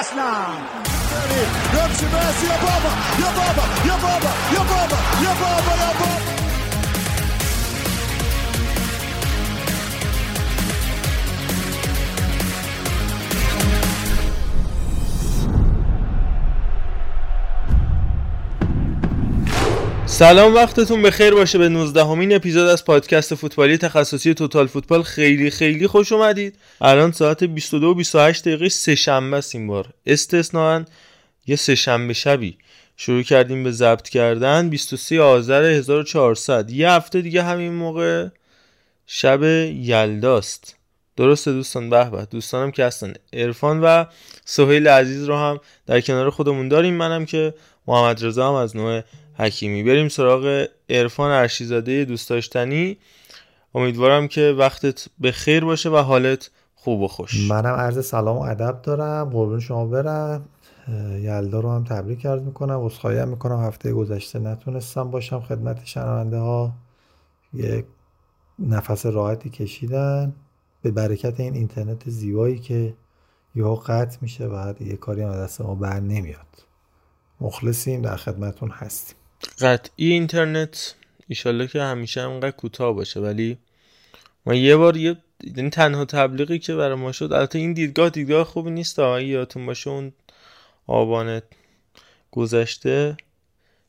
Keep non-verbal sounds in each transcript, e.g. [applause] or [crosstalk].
Aslan. Dönüp Messi Yobaba, Yobaba, Yobaba, Yobaba, Yobaba, Yobaba. سلام وقتتون بخیر باشه به 19 همین اپیزود از پادکست فوتبالی تخصصی توتال فوتبال. خیلی خیلی خوش اومدید. الان ساعت 22 و 28 دقیقه سه شنبه است این بار. استثنان یه سه شنبه شبی شروع کردیم به ضبط کردن. 23 آذر 1400 یه هفته دیگه همین موقع شب یلداست. درسته دوستان؟ به به دوستانم که هستن. عرفان و سهیل عزیز رو هم در کنار خودمون داریم. منم که محمد رضا هم از نوع حکیمی. بریم سراغ عرفان ارشیزاده دوست داشتنی امیدوارم که وقتت به خیر باشه و حالت خوب و خوش. منم عرض سلام و ادب دارم. قربون شما برم. یلدا رو هم تبریک عرض می‌کنم. عذرخواهی هم می‌کنم. هفته گذشته نتونستم باشم خدمت شنونده ها یک نفس راحتی کشیدن. به برکت این اینترنت زیبایی که یهو قطع میشه و یه کاری هم دست ما بر نمیاد. مخلصیم در خدمتون هستیم. قطعی اینترنت ایشالله که همیشه همقدر کوتاه باشه ولی ما یه بار یه یعنی تنها تبلیغی که برای ما شد البته این دیدگاه دیدگاه خوبی نیست اگه یادتون باشه اون آبان گذشته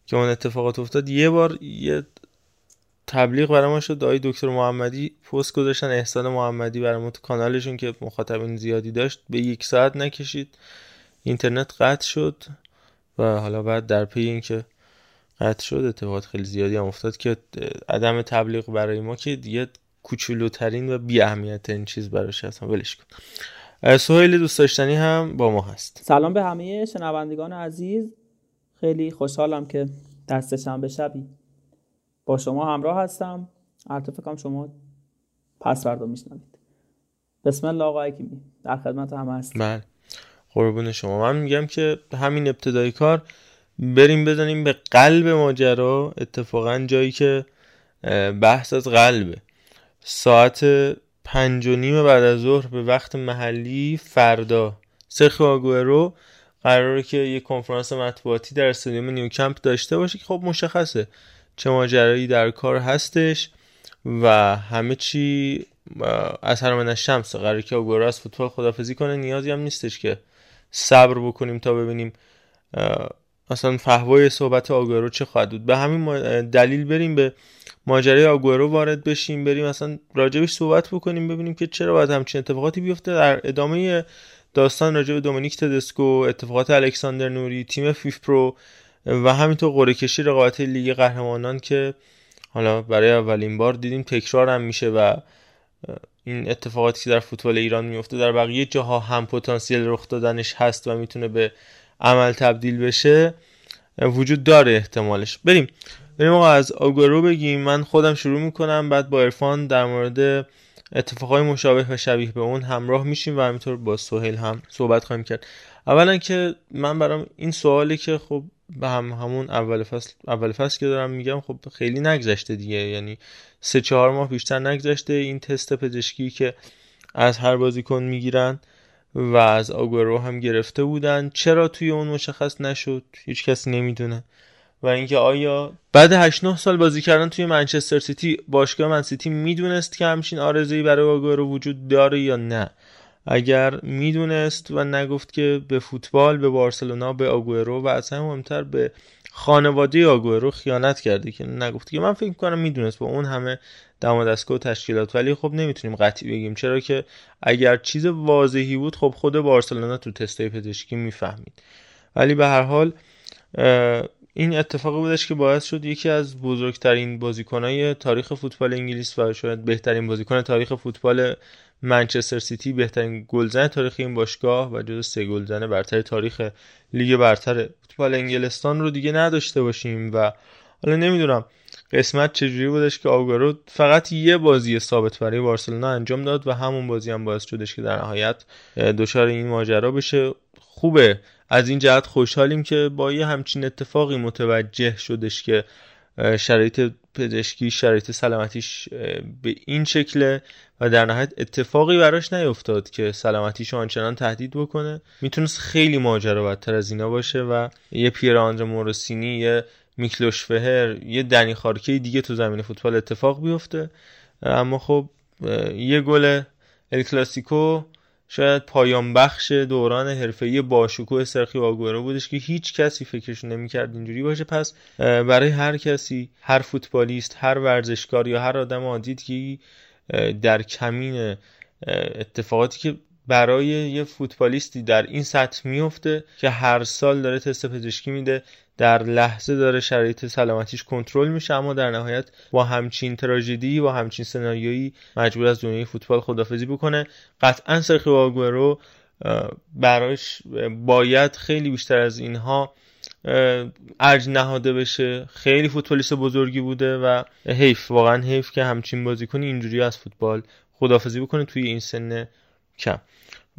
که اون اتفاقات افتاد یه بار یه تبلیغ برای ما شد آقای دکتر محمدی پست گذاشتن احسان محمدی برای ما تو کانالشون که مخاطبین زیادی داشت به یک ساعت نکشید اینترنت قطع شد و حالا بعد در پی اینکه قطع شد اتفاقات خیلی زیادی هم افتاد که عدم تبلیغ برای ما که دیگه کوچولوترین و بی اهمیت این چیز براش هست. ولش کن. سهیل دوست داشتنی هم با ما هست. سلام به همه شنوندگان عزیز. خیلی خوشحالم که دست شنبه شبی با شما همراه هستم. فکرم شما پس فردا میشنوید. بسم الله آقا حکیمی در خدمت همه هست بله. قربون شما. من میگم که همین ابتدای کار بریم بزنیم به قلب ماجرا. اتفاقا جایی که بحث از قلبه. ساعت پنج و نیم بعد از ظهر به وقت محلی فردا. سرخی آگوئرو قراره که یه کنفرانس مطبوعاتی در استادیوم نیوکمپ داشته باشه که خب مشخصه چه ماجرایی در کار هستش و همه چی از هر شمس. قراره که آگوئرو از فوتبال خدافزی کنه نیازی هم نیستش که صبر بکنیم تا ببینیم مثلا فحوای صحبت آگوئرو چه خواهد بود؟ به همین دلیل بریم به ماجرای آگوئرو وارد بشیم بریم مثلا راجبش صحبت بکنیم ببینیم که چرا باید همچین اتفاقاتی بیفته. در ادامه داستان راجب دومینیک تدسکو اتفاقات الکساندر نوری تیم فیف پرو و همینطور قرعه کشی رقابت لیگ قهرمانان که حالا برای اولین بار دیدیم تکرار هم میشه و این اتفاقاتی که در فوتبال ایران میفته در بقیه جاها هم پتانسیل رخ دادنش هست و می‌تونه به عمل تبدیل بشه وجود داره احتمالش. بریم. بریم آقا از آگورو بگیم. من خودم شروع می‌کنم. بعد با ارفان در مورد اتفاقای مشابه و شبیه به اون همراه میشیم و همینطور با سهیل هم صحبت خواهیم کرد. اولا که من برام این سوالی که خب به هم همون اول فصل اول فصل که دارم میگم خب خیلی نگذشته دیگه. یعنی سه چهار ماه بیشتر نگذشته. این تست پزشکی که از هر بازیکن می‌گیرن و از آگورو هم گرفته بودن. چرا توی اون مشخص نشد؟ هیچ کسی نمی‌دونه. و اینکه آیا بعد 8 9 سال بازی کردن توی منچستر سیتی باشگاه من سیتی می‌دونست که همچین آرزویی برای آگورو وجود داره یا نه؟ اگر می‌دونست و نگفت که به فوتبال به بارسلونا به آگورو و از هم مهمتر به خانواده آگورو خیانت کرده که نگفت که من فکر کنم می‌دونست. با اون همه دم دستگاه تشکیلات. ولی خب نمی‌تونیم قطعی بگیم. چرا که اگر چیز واضحی بود خب خود بارسلونا تو تستای پزشکی می‌فهمید. ولی به هر حال این اتفاقی بودش که باعث شد یکی از بزرگترین بازیکنهای تاریخ فوتبال انگلیس و شاید بهترین بازیکن تاریخ فوتبال منچستر سیتی بهترین گلزن تاریخ این باشگاه و جز سه گلزن برتر تاریخ لیگ برتر فوتبال انگلستان رو دیگه نداشته باشیم و حالا نمی‌دونم. قسمت چجوری بودش که آگورو فقط یه بازی ثابت برای بارسلونا انجام داد و همون بازی هم باعث شدش که در نهایت دچار این ماجرا بشه. خوبه. از این جهت خوشحالیم که با یه همچین اتفاقی متوجه شدش که شرایط پزشکی شرایط سلامتیش به این شکله و در نهایت اتفاقی براش نیفتاد که سلامتیش آنچنان تهدید بکنه. می‌تونست خیلی ماجرا بدتر از اینا باشه و یه پیر آندر مورسینی یه میکلوش فهر یه دنی خارکه دیگه تو زمین فوتبال اتفاق بیفته. اما خب یه گل ال کلاسیکو شاید پایان بخش دوران حرفه‌ای باشکوه سرخی آگورو بودش که هیچ کسی فکرش نمی‌کرد اینجوری باشه. پس برای هر کسی هر فوتبالیست هر ورزشکار یا هر آدم عادی که در کمین اتفاقاتی که برای یه فوتبالیستی در این سطح میفته که هر سال داره تست پزشکی میده. در لحظه داره شرایط سلامتیش کنترل میشه اما در نهایت با همچین تراژدی و همچین سناریویی مجبور از دنیای فوتبال خدافزی بکنه. قطعا سرخی واگورو براش باید خیلی بیشتر از اینها ارج نهاده بشه. خیلی فوتبالیست بزرگی بوده و حیف واقعا حیف که همچین بازیکنی اینجوری از فوتبال خدافزی بکنه توی این سن کم.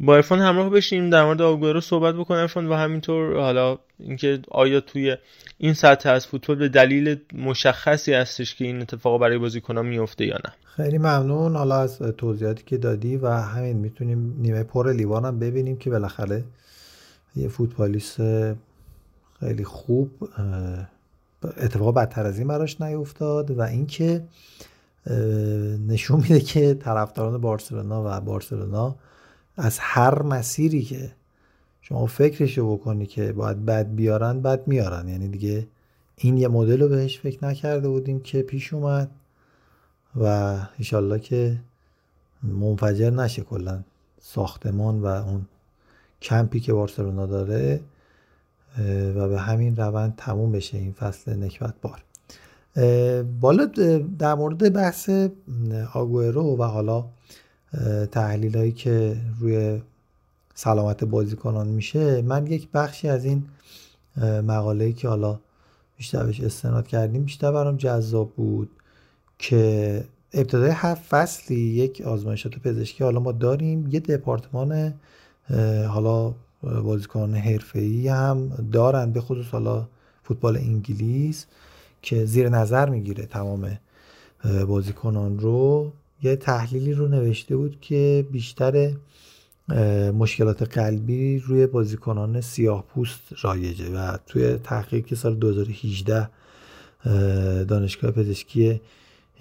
با ارفان همراه بشیم در مورد آگورو صحبت بکنم ارفان و همینطور حالا اینکه آیا توی این سطح از فوتبال به دلیل مشخصی هستش که این اتفاق برای بازیکنان میفته یا نه؟ خیلی ممنون. حالا از توضیحاتی که دادی و همین می‌تونیم نیمه پر لیوان هم ببینیم که بالاخره یه فوتبالیست خیلی خوب اتفاق بدتر از این براش نیفتاد و اینکه نشون میده که طرفداران بارسلونا و بارسلونا از هر مسیری که شما فکرشو بکنی که باید بد بیارن بد میارن. یعنی دیگه این یه مدل رو بهش فکر نکرده بودیم که پیش اومد و ایشالله که منفجر نشه کلا ساختمان و اون کمپی که بارسلونا داره و به همین روند تموم بشه این فصل نکبت بار. بالا در مورد بحث آگوئرو و حالا تحلیل هایی که روی سلامت بازیکنان میشه من یک بخشی از این مقاله که حالا بیشتر بهش استناد کردیم بیشتر برام جذاب بود که ابتدای هفت فصلی یک آزمایشات پزشکی حالا ما داریم. یه دپارتمان حالا بازیکنان حرفه‌ای هم دارن به خصوص حالا فوتبال انگلیس که زیر نظر می‌گیره تمام بازیکنان رو. یه تحلیلی رو نوشته بود که بیشتر مشکلات قلبی روی بازیکنان سیاه پوست رایجه و توی تحقیق که سال 2018 دانشگاه پزشکی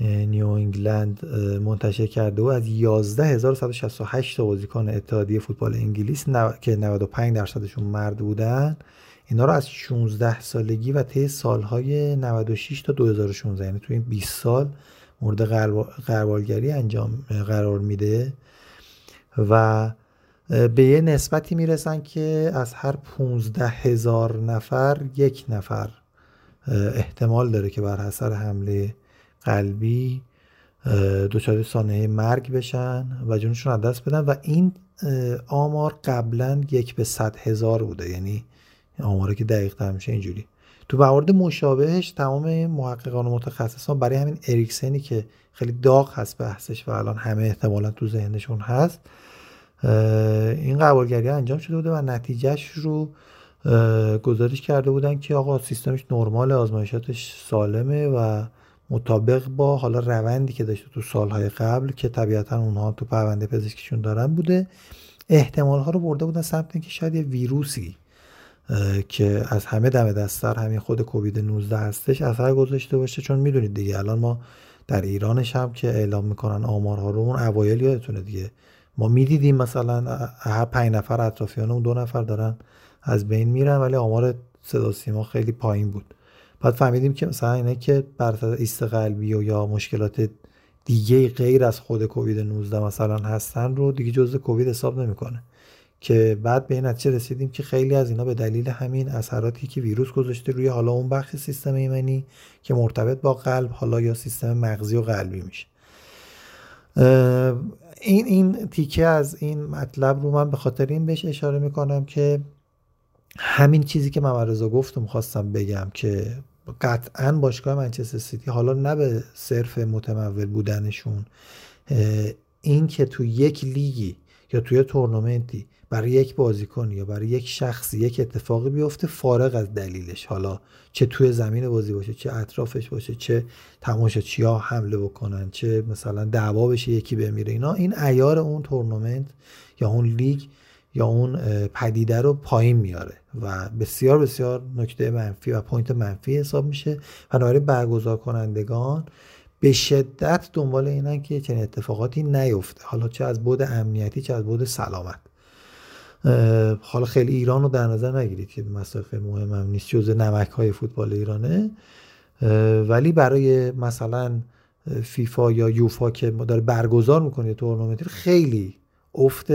نیو انگلند منتشر کرده و از 11168 تا بازیکن اتحادیه فوتبال انگلیس که 95 درصدشون مرد بودن اینا رو از 16 سالگی و طی سالهای 96 تا 2016 یعنی توی این 20 سال مورد قربالگری انجام قرار میده و به یه نسبتی می‌رسن که از هر 15 هزار نفر یک نفر احتمال داره که بر اثر حمله قلبی دچار سانحه مرگ بشن و جونشون از دست بدن و این آمار قبلا یک به صد هزار بوده. یعنی آماره که دقیق میشه اینجوری. تو موارد مشابهش تمام محققان و متخصصان برای همین اریکسنی که خیلی داغ هست بحثش و الان همه احتمالا تو ذهنشون هست این قبولگری انجام شده بوده و نتیجهش رو گزارش کرده بودن که آقا سیستمش نرمال آزمایشاتش سالمه و مطابق با حالا روندی که داشته تو سالهای قبل که طبیعتا اونها تو پرونده پزشکیشون دارن بوده احتمال ها رو برده بودن سمت که شاید یه ویروسی که از همه دم دستر همین خود کووید 19 هستش اثر گذاشته باشه. چون می‌دونید دیگه الان ما در ایرانش هم که اعلام می‌کنن آمارها رو اون اوایل یادتونه دیگه. ما می‌دیدیم مثلا هر پنج نفر اطرافیان اون دو نفر دارن از بین میرن ولی آمار صدا سیما خیلی پایین بود. بعد فهمیدیم که مثلا اینه که بر ایست قلبی و یا مشکلات دیگه غیر از خود کووید 19 مثلا هستن رو دیگه جزء کووید حساب نمی‌کنه. که بعد به این نتیجه رسیدیم که خیلی از اینا به دلیل همین اثراتی که ویروس گذاشته روی حالا اون بخش سیستم ایمنی که مرتبط با قلب حالا یا سیستم مغزی و قلبی میشه. این این تیکه از این مطلب رو من به خاطر این بهش اشاره می‌کنم که همین چیزی که من گفت و می‌خواستم بگم که قطعا باشگاه منچستر سیتی حالا نه به صرف متمول بودنشون این که تو یک لیگی یا توی تورنمنتی برای یک بازیکن یا برای یک شخص یک اتفاقی بیفته فارغ از دلیلش. حالا چه توی زمین بازی باشه چه اطرافش باشه چه تماشاچی ها حمله بکنن چه مثلا دعوا بشه یکی بمیره. اینا این عیار اون تورنمنت یا اون لیگ یا اون پدیده رو پایین میاره و بسیار بسیار نکته منفی و point منفی حساب میشه. بنابراین برگزار کنندگان به شدت دنبال اینن که چنین اتفاقاتی نیفته. حالا چه از بود امنیتی چه از بود سلامت. حالا خیلی ایران رو در نظر نگیرید که مسائل مهم هم نیست جز نمک های فوتبال ایرانه. ولی برای مثلا فیفا یا یوفا که داره برگزار می‌کنه تورنمنتی خیلی افت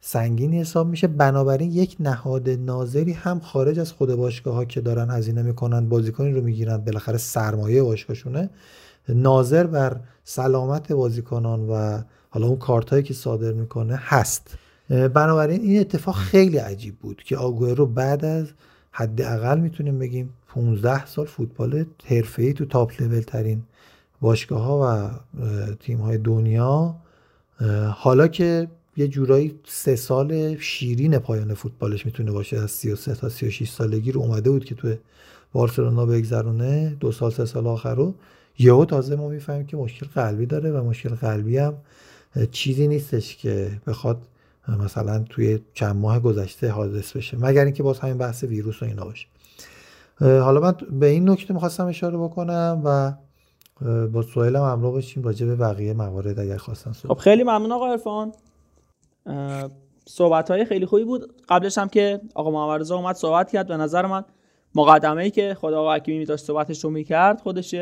سنگینی حساب میشه. بنابراین یک نهاد ناظری هم خارج از خود باشگاه ها که دارن هزینه می‌کنن بازیکنی رو می‌گیرن بالاخره سرمایه باشگاهشونه. ناظر بر سلامت بازیکنان و حالا اون کارت هایی که صادر می‌کنه هست. بنابراین این اتفاق خیلی عجیب بود که رو بعد از حداقل می‌تونیم بگیم 15 سال فوتبال حرفه‌ای تو تاپ لول ترین باشگاه ها و تیم های دنیا حالا که یه جورایی سه سال شیرین پایان فوتبالش می‌تونه باشه از 33 تا 36 سالگی رو اومده بود که تو بارسلونا بگذرونه دو سال سه سال آخر رو یهو تازه ما می‌فهمیم که مشکل قلبی داره و مشکل قلبی هم چیزی نیستش که بخواد مثلا توی چند ماه گذشته حادث بشه. مگر اینکه باز همین بحث ویروس و اینا باشه. حالا من به این نکته می‌خواستم اشاره بکنم و با سوالم همراه باشیم راجع به بقیه موارد اگر خواستن خب خیلی ممنون آقا عرفان. صحبت های خیلی خوبی بود. قبلش هم که آقا محمد اومد صحبت کرد به نظر من مقدمه ای که خدا آقا حکیمی داشت صحبتش رو می‌کرد خودش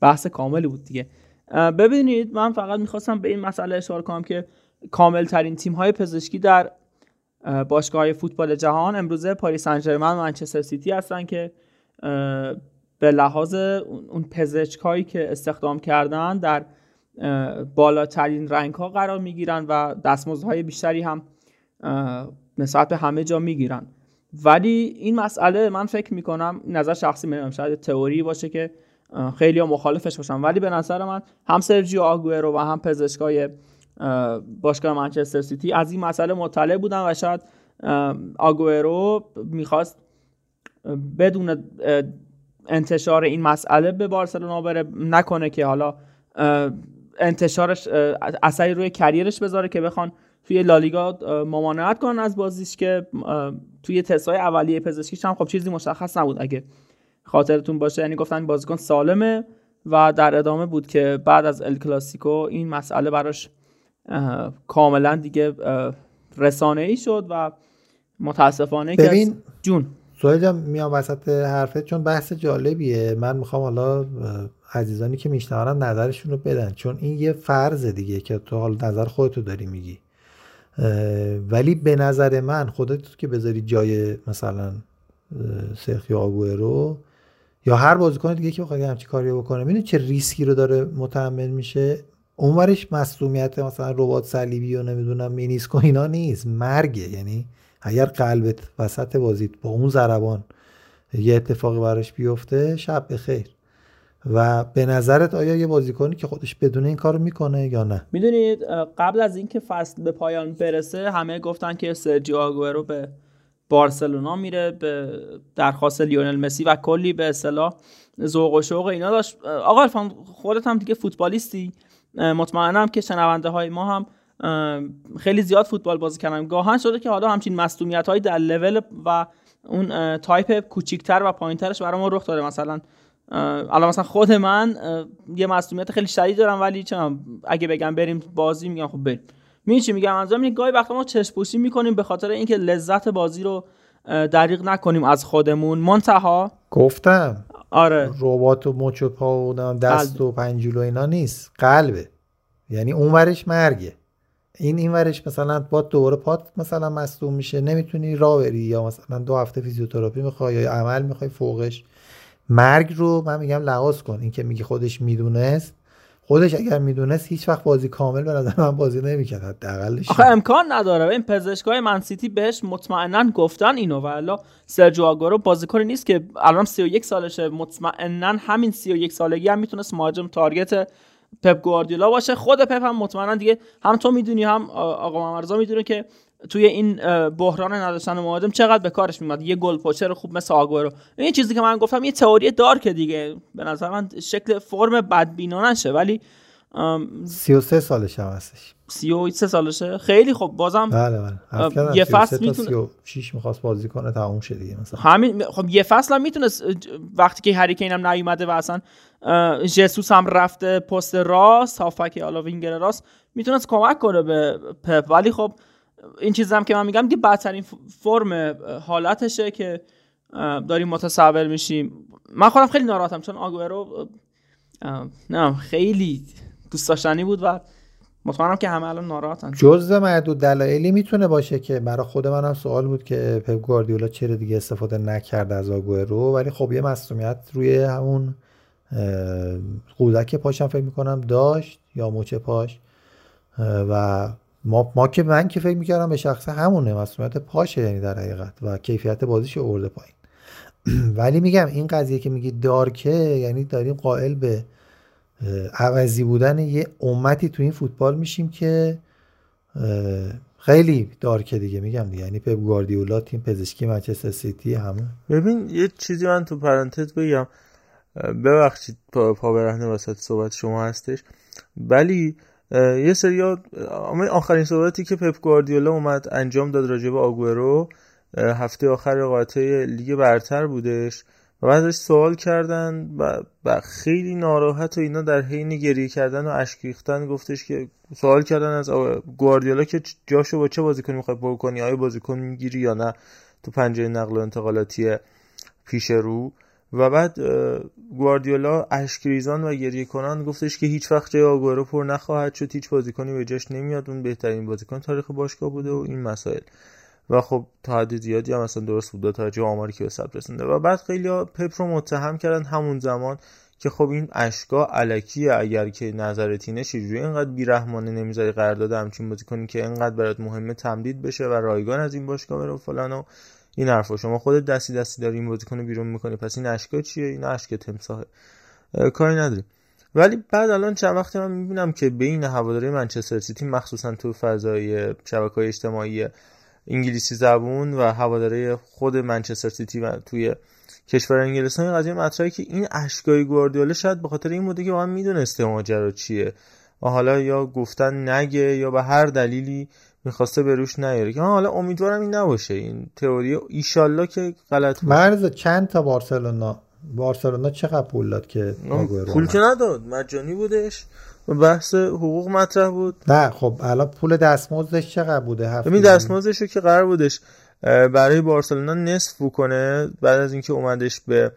بحث کاملی بود دیگه. ببینید من فقط می‌خواستم به این مسئله اشاره کنم که کامل ترین تیم های پزشکی در باشگاه های فوتبال جهان امروزه پاریس سن و منچستر سیتی هستن که به لحاظ اون پزشک هایی که استخدام کردن در بالاترین رنگ ها قرار می‌گیرن و دستمزدهای بیشتری هم نسبت به همه جا می‌گیرن. ولی این مسئله من فکر می‌کنم نظر شخصی می‌دونم شاید تئوری باشه که خیلی مخالفش باشن. ولی به نظر من هم سرجیو آگوئرو و هم پزشکای باشگاه منچستر سیتی از این مسئله مطلع بودن و شاید آگوئرو می‌خواست بدون انتشار این مسئله به بارسلونا بره. نکنه که حالا انتشارش اثری روی کریرش بذاره که بخوان توی لالیگا ممانعت کنن از بازیش که توی تستای اولیه پزشکیش هم خب چیزی مشخص نبود اگه خاطرتون باشه. یعنی گفتن بازیکن سالمه و در ادامه بود که بعد از ال کلاسیکو این مسئله براش کاملا دیگه رسانه ای شد و متاسفانه ببین که جون. سوال جان میام وسط حرفت چون بحث جالبیه. من می‌خوام حالا عزیزانی که می‌شنون نظرشون رو بدن. چون این یه فرض دیگه که تو حال نظر خودتو داری میگی. ولی به نظر من خودت که بذاری جای مثلا سرخیو آگوئرو یا هر بازیکن دیگه که بخواد همچی کاری بکنه ببین چه ریسکی رو داره متحمل میشه؟ اونورش مصدومیت مثلا رباط صلیبی و نمی‌دونم مینیسک و اینا نیست مرگه. یعنی اگر قلبت وسط بازیت با اون ضربان یه اتفاقی براش بیفته شب بخیر. و به نظرت آیا یه بازیکنی که خودش بدون این کارو می‌کنه یا نه؟ می‌دونید قبل از اینکه فصل به پایان برسه همه گفتن که سرجی آگوئرو به بارسلونا میره به درخواست لیونل مسی و کلی به اصطلاح ذوق و شوق اینا داشت. آقا الفان خودت هم دیگه فوتبالیستی. مطمئنم که شنونده های ما هم خیلی زیاد فوتبال بازی کردن. گاهن شده که حالا همچین مصدومیت هایی در لول و اون تایپ کوچیکتر و پایینترش برای ما رخ داده. مثلا الان مثلا خود من یه مصدومیت خیلی شدید دارم ولی چه اگه بگم بریم بازی میگم خب بریم. می چی میگم؟ از این گاهی وقتا ما چشم پوشی می‌کنیم به خاطر اینکه لذت بازی رو دریغ نکنیم از خودمون. منتها گفتم. آره. رباط و مچ و پا و دست و پنجول و اینا نیست. قلبه. یعنی اونورش مرگه. این این ورش مثلا با دوباره پات مثلا مصدوم میشه نمی‌تونی راه بری یا مثلا دو هفته فیزیوتراپی می‌خوای یا عمل می‌خوای فوقش. مرگ رو من میگم لحاظ کن. این که میگی خودش می‌دونست. خودش اگر می‌دونست هیچ وقت بازی کامل به نظر من بازی نمی‌کرد حداقلش آخه امکان نداره. این پزشکای منسیتی بهش مطمئنا گفتن اینو و الا سرجو آگورو بازیکنی نیست که الان 31 سالشه. مطمئنا همین 31 سالگی هم می‌تونست مهاجم تارگت پپ گواردیولا باشه. خود پپ هم مطمئنا دیگه هم تو می‌دونی هم آقا ممرزا می‌دونه که توی این بحران نداشتن مهاجم چقدر به کارش میاد یه گل پوچر خوب مثل آگورو این چیزی که من گفتم یه تئوری که دیگه. به نظر من شکل فرم بدبینانشه ولی 33 سالش هم هستش 33 سالشه. خیلی خوب. بازم بله بله. یه فصل می‌تونه 36 می‌خواست بازی کنه تموم شه دیگه مثلا. همین خب یه فصل هم می‌تونست وقتی که هری کین هم نیومده و اصلا جسوس هم رفته پست راست هافک حالا وینگر راست می‌تونست کمک کنه به پپ. ولی خب این چیز هم که من میگم دیگه بدترین فرم حالتشه که داریم متصور میشیم. من خودم خیلی ناراحتم چون آگورو نه خیلی دوست داشتنی بود و مطمئنم که همه الان ناراحتن. جزء معدود دلایلی می‌تونه باشه که برای خود منم سوال بود که پپ گواردیولا چرا دیگه استفاده نکرد از آگورو ولی خب یه مسئولیت روی همون قودک پاشم فکر می‌کنم داشت یا مچ پاش و ما, ما که من که فکر می‌کردم به شخصه همونه مسئولیت پاشه یعنی در حقیقت و کیفیت بازیش ارده پایین. [clears throat] ولی میگم این قضیه که میگی دارکه یعنی داریم قائل به عوضی بودن یه امتی تو این فوتبال میشیم که خیلی دارکه دیگه. میگم دیگه یعنی پپ گواردیولا تیم پزشکی منچستر سیتی همه. ببین یه چیزی من تو پرانتز بگم. ببخشید پا, پا برهنه وسط صحبت شما هستش. ولی یه سری آخرین صحبتی که پپ گواردیولا اومد انجام داد راجع به آگورو هفته آخر رقابت‌های لیگ برتر بودش و بعدش سوال کردن و, خیلی ناراحت و اینا در حین گریه کردن و اشک ریختن گفتش که سوال کردن از گواردیولا که جاشو با چه بازیکن می‌خوای پر کنی آیا بازیکن می‌گیری یا نه؟ تو پنجره نقل و انتقالاتی پیش رو. و بعد گواردیولا اشکریزان و گریه کنان گفتش که هیچ وقت جای آگورو پر نخواهد شد هیچ بازیکنی به جاش نمیاد اون بهترین بازیکن تاریخ باشگاه بوده و این مسائل. و خب تا حد زیادی هم مثلا درست بود تا آماری که به ثبت رسونده. و بعد خیلی پپ رو متهم کردن همون زمان که خب این اشکا علکیه اگر که نظرت اینه چجوری اینقدر بیرحمانه نمی‌ذاری قرارداد همچین بازیکنی که اینقدر برات مهمه تمدید بشه و رایگان از این باشگاه بره و فلان این حرفا. شما خودت دستی دستی داری این بازیکن بیرون می‌کنی. پس این اشکا چیه؟ این اشک تمساحه. کاری نداری ولی بعد الان چند وقتی من می‌بینم که بین هواداری منچستر سیتی مخصوصا تو فضای شبکه اجتماعی انگلیسی زبون و هواداری خود منچستر سیتی و توی کشور انگلستان قضیه مطرحه که این اشکای گواردیولا شاید به خاطر این بوده که من می‌دونسته ماجرا چیه. و حالا یا گفتن نگه یا به هر دلیلی می‌خواسته به روش نیاره. که حالا امیدوارم این نباشه. این تئوری ایشالله که غلط باشه. مرز چند تا بارسلونا؟ بارسلونا چقدر پول داد که پول که نداد. مجانی بودش. بحث حقوق مطرح بود. نه خب الان پول دستمزدش چقدر بوده؟ هفته ببین دستمزدش که قرار بودش برای بارسلونا نصف کنه بعد از اینکه اومدش به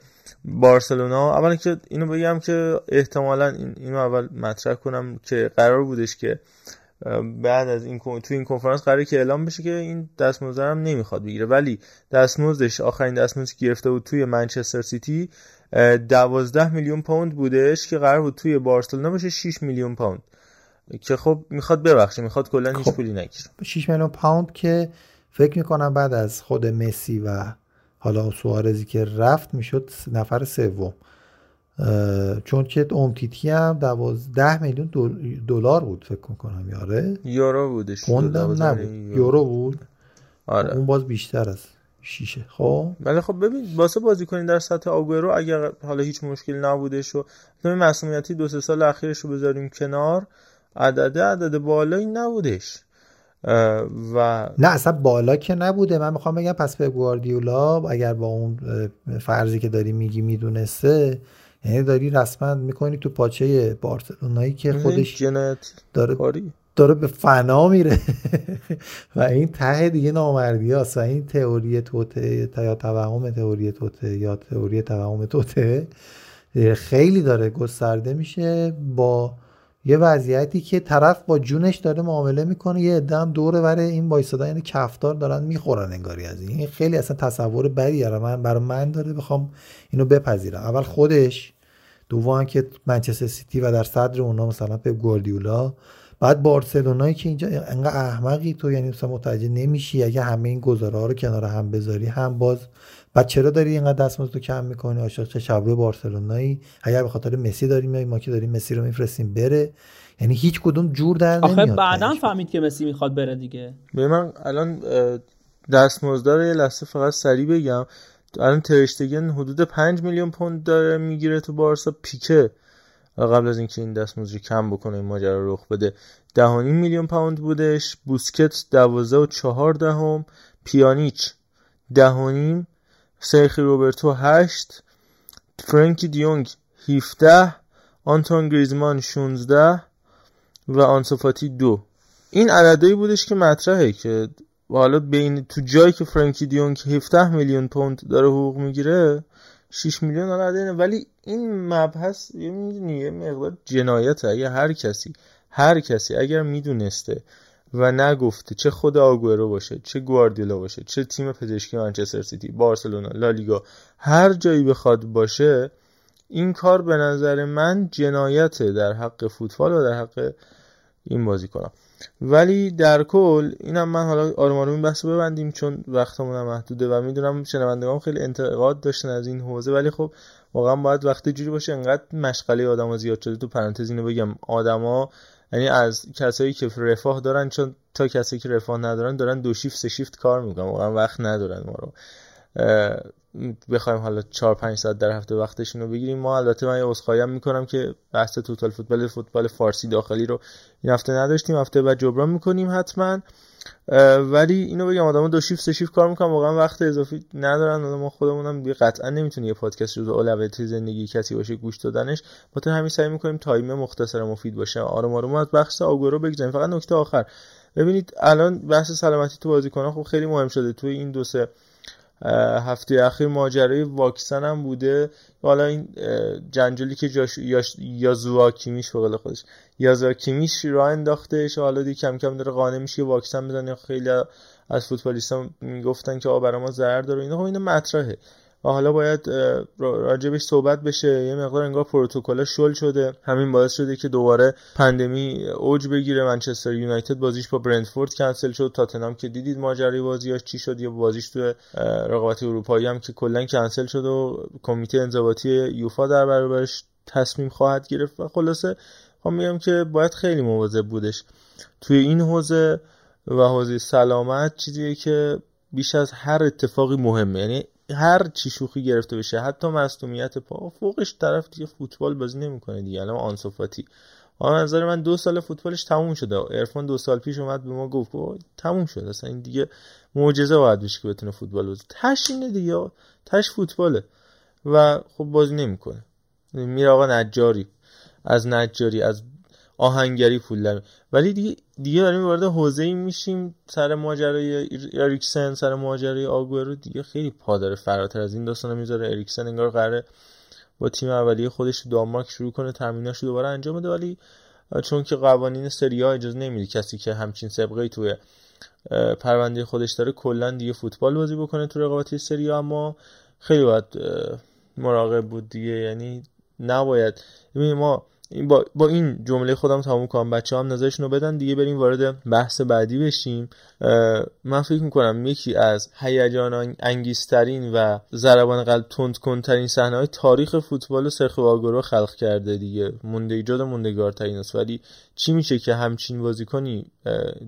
بارسلونا. اولا که اینو بگم که احتمالا اینو اول مطرح کنم که قرار بودش که بعد از این تو این کنفرانس قراره که اعلام بشه که این دستمزد هم نمی‌خواد بگیره. ولی دستمزدش آخرین دستمزدی که گرفته بود توی منچستر سیتی دوازده میلیون پوند بودش که قرار بود توی بارسلونا بشه 6 میلیون پوند. که خب می‌خواد ببخشه می‌خواد کلا هیچ خب. پولی نگیره. 6 میلیون پوند که فکر می‌کنم بعد از خود مسی و حالا سوارزی که رفت می‌شد نفر سوم. چون که اومتیتی هم دوازده میلیون دلار بود فکر کنم یاره. یورو بودش نبود. یورو. بود. آره. اون باز بیشتر است شیشه. خب؟ ولی خب ببین واسه بازی کنین در سطح آگورو اگر حالا هیچ مشکلی نبودش و تو مسئولیتی دو سه سال اخیرش رو بذاریم کنار عدد عدد بالایی نبودش. و نه اصلا بالا که نبوده. من می‌خوام بگم پس به گواردیولا اگر با اون فرضی که داری میگی می‌دونسته یعنی داری رسما می‌کنی تو پاچه بارسلونایی که خودش داره داره به فنا میره. [laughs] و این ته دیگه نامردی هست و این تئوری توته یا توهم تئوری توته یا تئوری توهم توته خیلی داره گسترده میشه با یه وضعیتی که طرف با جونش داره معامله می‌کنه یه عده هم دور وره این وایسادا یعنی کفتار دارن می‌خورن انگاری از این. خیلی اصلا تصور بدی من برای من داره بخوام اینو بپذیرم. اول خودش دوم که منچستر سیتی و در صدر اونا مثلا پپ گواردیولا. بعد بارسلونایی که اینجا انقدر احمقی تو یعنی مثلا متوجه نمیشی اگه همه این گزاره ها رو کنار هم بذاری. هم باز بعد چرا داری اینقدر دستمزد تو کم می‌کنی؟ عاشق چه شبروی بارسلونایی؟ اگر به خاطر مسی داریم ما که داریم مسی رو میفرستیم بره. یعنی هیچ کدوم جور در نمیاد. آخه بعدا فهمید که مسی می‌خواد بره دیگه. من الان دستمزد یه لحظه فقط سریع بگم. الان ترشتگن حدود 5 میلیون پوند داره می‌گیره تو بارسا. پیکه قبل از اینکه این دستمزد رو کم بکنه این ماجرا رو رخ بده. 10 میلیون پوند بودش. بوسکت 12 و 4 دهم پیانیچ 10 سرخی روبرتو 8 فرانکی دیونگ 17 آنتون گریزمان 16 و آنسوفاتی 2 این عددی بودش که مطرحه که حالا بین تو جایی که فرانکی دیونگ 17 میلیون پوند داره حقوق می‌گیره 6 میلیون حالا ولی این مبحث یه می‌دونی یه مقدار جنایته. اگه هر کسی هر کسی اگر می‌دونسته و نگفته چه خود آگورو باشه چه گواردیولا باشه چه تیم پزشکی منچستر سیتی بارسلونا لالیگا هر جایی بخواد باشه این کار به نظر من جنایته در حق فوتبال و در حق این بازی کنم ولی در کل اینم من حالا آروم آروم این بحث ببندیم چون وقتمون هم محدوده و می‌دونم شنوندگان خیلی انتقاد داشتن از این حوزه ولی خب واقعا باید وقتی جوری باشه انقدر مشغله آدم زیاد شده تو پرانتز اینو بگم. آدما یعنی از کسایی که رفاه دارن چون تا کسایی که رفاه ندارن دارن دو شیفت سه شیفت کار می‌کنن. واقعا وقت ندارن ما رو. بخوایم حالا 4 5 ساعت در هفته وقتشون رو بگیریم. ما البته من یه می‌کنم که بحث توتال فوتبال فوتبال فارسی داخلی رو این هفته نداشتیم. هفته بعد جبران می‌کنیم حتما. ولی اینو بگم آدما دو شیفت سه شیفت کار می‌کنن واقعا وقت اضافی ندارن. ما خودمونم دیگه قطعا نمی‌تونیم یه پادکست رو اولویت زندگی کسی باشه گوش دادنش. با همین سعی می‌کنیم تایم مختصر مفید باشه. آروم آروم از بحث آگورو بگذاریم. فقط نکته آخر. ببینید الان بحث سلامتی تو بازیکنان خب خیلی مهم شده. توی این دو سه هفته اخیر ماجرای واکسن هم بوده. حالا این جنجالی که جاش یا کیمیش به خودش یا کیمیش راه انداختهش. حالا دی کم کم داره قانع میشه واکسن بزنه خیلی از فوتبالیستان می‌گفتن که آ برای ما ضرر داره اینا. خب اینا مطرحه. و حالا باید راجبش صحبت بشه. یه مقدار انگار پروتکل شل شده. همین باعث شده که دوباره پندمی اوج بگیره. منچستر یونایتد بازیش با برندفورد کنسل شد. تاتنهام که دیدید ماجرای بازیاش چی شد. یا بازیش تو رقابت اروپایی هم که کلا کنسل شد و کمیته انضباطی یوفا در برابرش تصمیم خواهد گرفت. و خلاصه خب میگم که باید خیلی مواظب بودش. توی این حوزه و حوزه سلامت چیزیه که بیش از هر اتفاقی مهمه. یعنی هر چی شوخی گرفته بشه حتی مصونیت پا فوقش طرف دیگه فوتبال بازی نمی‌کنه دیگه. الان آنسوفاتی آن نظر من دو سال فوتبالش تموم شده. ارفان دو سال پیش اومد به ما گفت تموم شد. اصلا این دیگه معجزه باید بشه که بتونه فوتبال بازی. تش اینه دیگه. تش فوتباله. و خب بازی نمی‌کنه. میره آقا نجاری. از نجاری از آهنگری پول ولی دیگه دیگه داریم وارد حوزه ای میشیم. سر ماجرای اریکسن سر ماجرای آگورو دیگه خیلی پادر فراتر از این داستانا می‌ذاره. اریکسن انگار قراره با تیم اولیه خودش دانمارک شروع کنه تمریناشو دوباره انجام بده. ولی چون که قوانین سری ها اجازه نمیده کسی که همچین سابقه توی پرونده خودش داره کلا دیگه فوتبال بازی بکنه تو رقابتی سری اما خیلی باید مراقب بود دیگه. یعنی نباید. ما این با, با این جمله خودم تموم کنم. بچه هم نظرشون رو بدن دیگه بریم وارد بحث بعدی بشیم. من فکر می‌کنم یکی از هیجان انگیزترین و ضربان قلب تند کنترین صحنه های تاریخ فوتبال سرخ واگورو خلق کرده دیگه. مونده ایجاد موندگارترین است. ولی چی میشه که همچین بازیکنی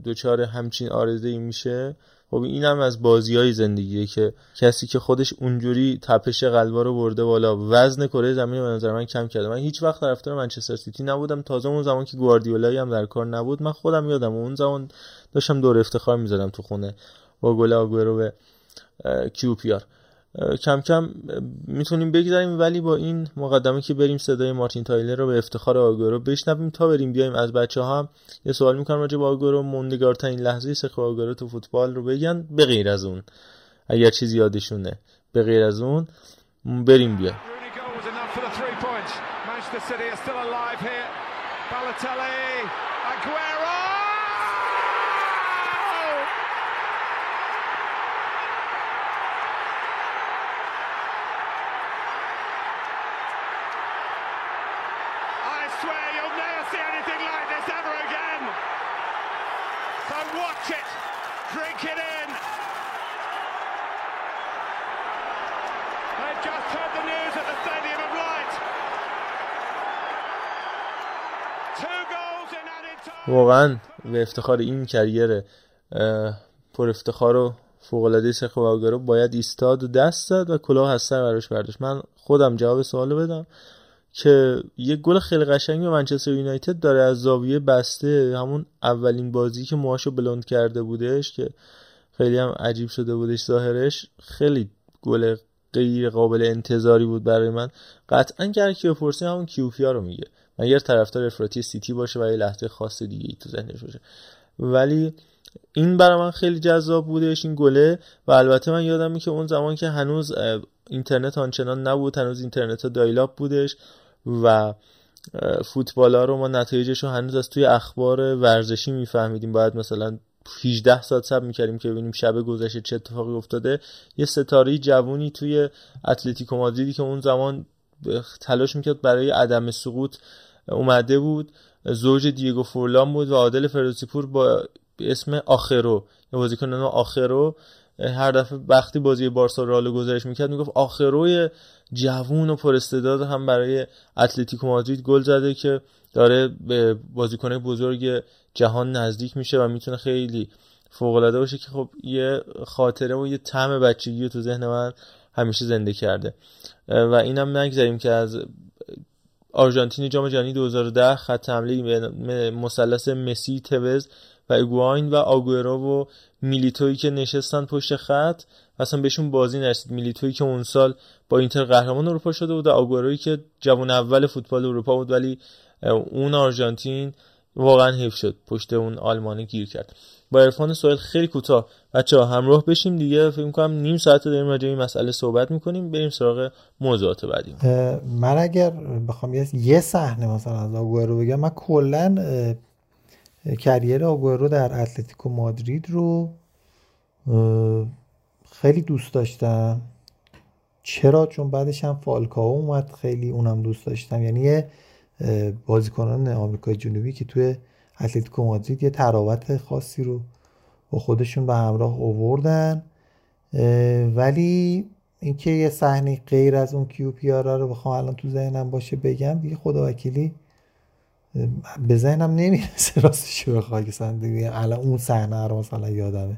دچار همچین عارضه ای میشه؟ خب اینم از بازی های زندگیه که کسی که خودش اونجوری تپش قلبا رو برده بالا وزن کره زمین به نظر من کم کرده. من هیچ وقت طرفدار منچستر سیتی نبودم. تازه اون زمان که گواردیولایی هم در کار نبود من خودم یادم اون زمان داشتم دور افتخار می‌زدم تو خونه با گل آگوئرو به QPR کم کم می‌تونیم بگذاریم ولی با این مقدمه که بریم صدای مارتین تایلر رو به افتخار آگوئرو بشنویم تا بریم بیایم از بچه ها هم یه سوال می‌کنم راجع به آگورو. موندگارترین لحظه سخ آگورو تو فوتبال رو بگن به غیر از اون. اگر چیزی یادشونه به غیر از اون بریم بیایم Balotelli, واقعا به افتخار این کریر پر افتخار و فوق العاده آگورو باید ایستاد و دست زد و کلاه سر براش برداشت. من خودم جواب سوالو بدم که یه گل خیلی قشنگ به منچستر یونایتد داره از زاویه بسته همون اولین بازی که موهاشو بلند کرده بودش که خیلی هم عجیب شده بودش ظاهرش. خیلی گل غیر قابل انتظاری بود برای من. قطعا که هر کی بپرسی همون کیوپیا رو میگه. مگر طرفدار افراطی سیتی باشه و یه لحظه خاص دیگه ای تو ذهنش باشه. ولی این برای من خیلی جذاب بودش این گله. و البته من یادمه که اون زمان که هنوز اینترنت آنچنان نبود هنوز اینترنت ها دایلاب بودش و اه، فوتبالا رو ما نتایجش رو هنوز از توی اخبار ورزشی میفهمیدیم. باید مثلا 18 ساعت صبر می‌کردیم که ببینیم شب گذشته چه اتفاقی افتاده. یه ستاره جوونی توی اتلتیکو مادریدی که اون زمان تلاش می‌کرد برای عدم سقوط اومده بود زوج دیگو فورلان بود و عادل فردوسی پور با اسم آخرو یا بازیکن نام آخرو هر دفعه وقتی بازی بارسا رئال گزارش می‌کرد می‌گفت آخروی جوون و پراستعداد هم برای اتلتیکو مادرید گل زده که داره به بازیکن بزرگ جهان نزدیک میشه و می‌تونه خیلی فوق العاده باشه که خب یه خاطره و یه طعم بچگی تو ذهن من همیشه زنده کرده. و اینم نگذاریم که از آرژانتین جام جهانی 2010 خط حمله مثلث مسی توز و ایگواین و آگورو و میلیتوی که نشستن پشت خط. اصلا بهشون بازی نرسید. میلیتوی که اون سال با اینتر قهرمان اروپا شده بود و که جوان اول فوتبال اروپا بود ولی اون آرژانتین واقعا حیف شد. پشت اون آلمانی گیر کرد. با عرفان سوال خیلی کوتاه. بچه ها همراه بشیم دیگه. فکر می‌کنم نیم ساعت داریم راجع این مسئله صحبت می‌کنیم. بریم سراغ موضوعات بعدی. من اگر بخوام یه صحنه مثلا از آگورو بگم من کلا کریر آگورو در اتلتیکو مادرید رو خیلی دوست داشتم. چرا؟ چون بعدش هم فالکاو اومد. خیلی اونم دوست داشتم. یعنی بازیکنان آمریکای جنوبی که توی اتلتیکو مادرید یه تراوت خاصی رو با خودشون به همراه اووردن ولی اینکه یه صحنه غیر از اون کیوپیارا رو بخوام الان تو ذهنم باشه بگم دیگه خدا وکیلی به ذهنم نمی‌رسه راستش بخوای که دیگه الان اون صحنه رو مثلا یادمه.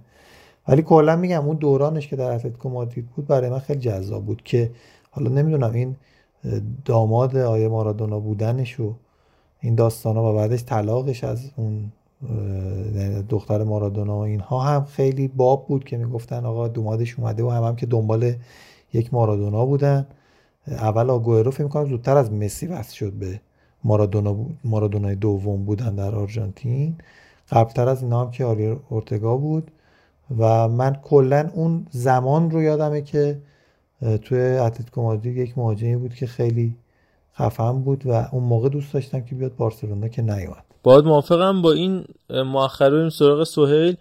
ولی کلا میگم اون دورانش که در اتلتیکو مادرید بود برای من خیلی جذاب بود که حالا نمی‌دونم این داماد آیه مارادونا بودنش و این داستانا و بعدش طلاقش از اون دختر مارادونا و اینها هم خیلی باب بود که می‌گفتن آقا دومادش اومده و هم, هم که دنبال یک مارادونا بودن. اول آگوئرو فکر می‌کنم زودتر از مسی وصل شد به مارادونا مارادونای دوم بودن در آرژانتین. قبلتر از اینا هم که آری اورتگا بود. و من کلا اون زمان رو یادمه که توی اتلتیکو مادرید یک مهاجمی بود که خیلی خفن بود و اون موقع دوست داشتم که بیاد بارسلونا که نیومد. باید موافقم با این مؤخره بریم سراغ سهیل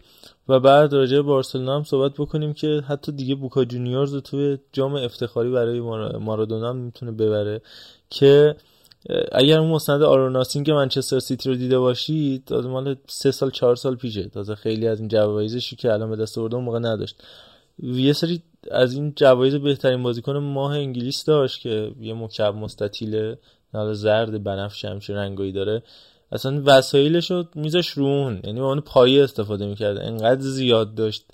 و بعد راجع بارسلونا هم صحبت بکنیم که حتی دیگه بوکا جونیورز رو توی جام افتخاری برای مارادونا هم می‌تونه ببره که اگر اون مستند All or Nothing که منچستر سیتی رو دیده باشید تازه مال سه سال چهار سال پیشه. تازه خیلی از این جوایزشی که الان به دست آورده موقع نداشت. یه سری از این جوایز بهترین بازیکن ماه انگلیس داشت که یه مکعب مستطیله. حالا زرد بنفش همچین رنگایی داره. اصلا وسایلش رو میذاش رون. یعنی اون پایه استفاده می‌کرد. انقدر زیاد داشت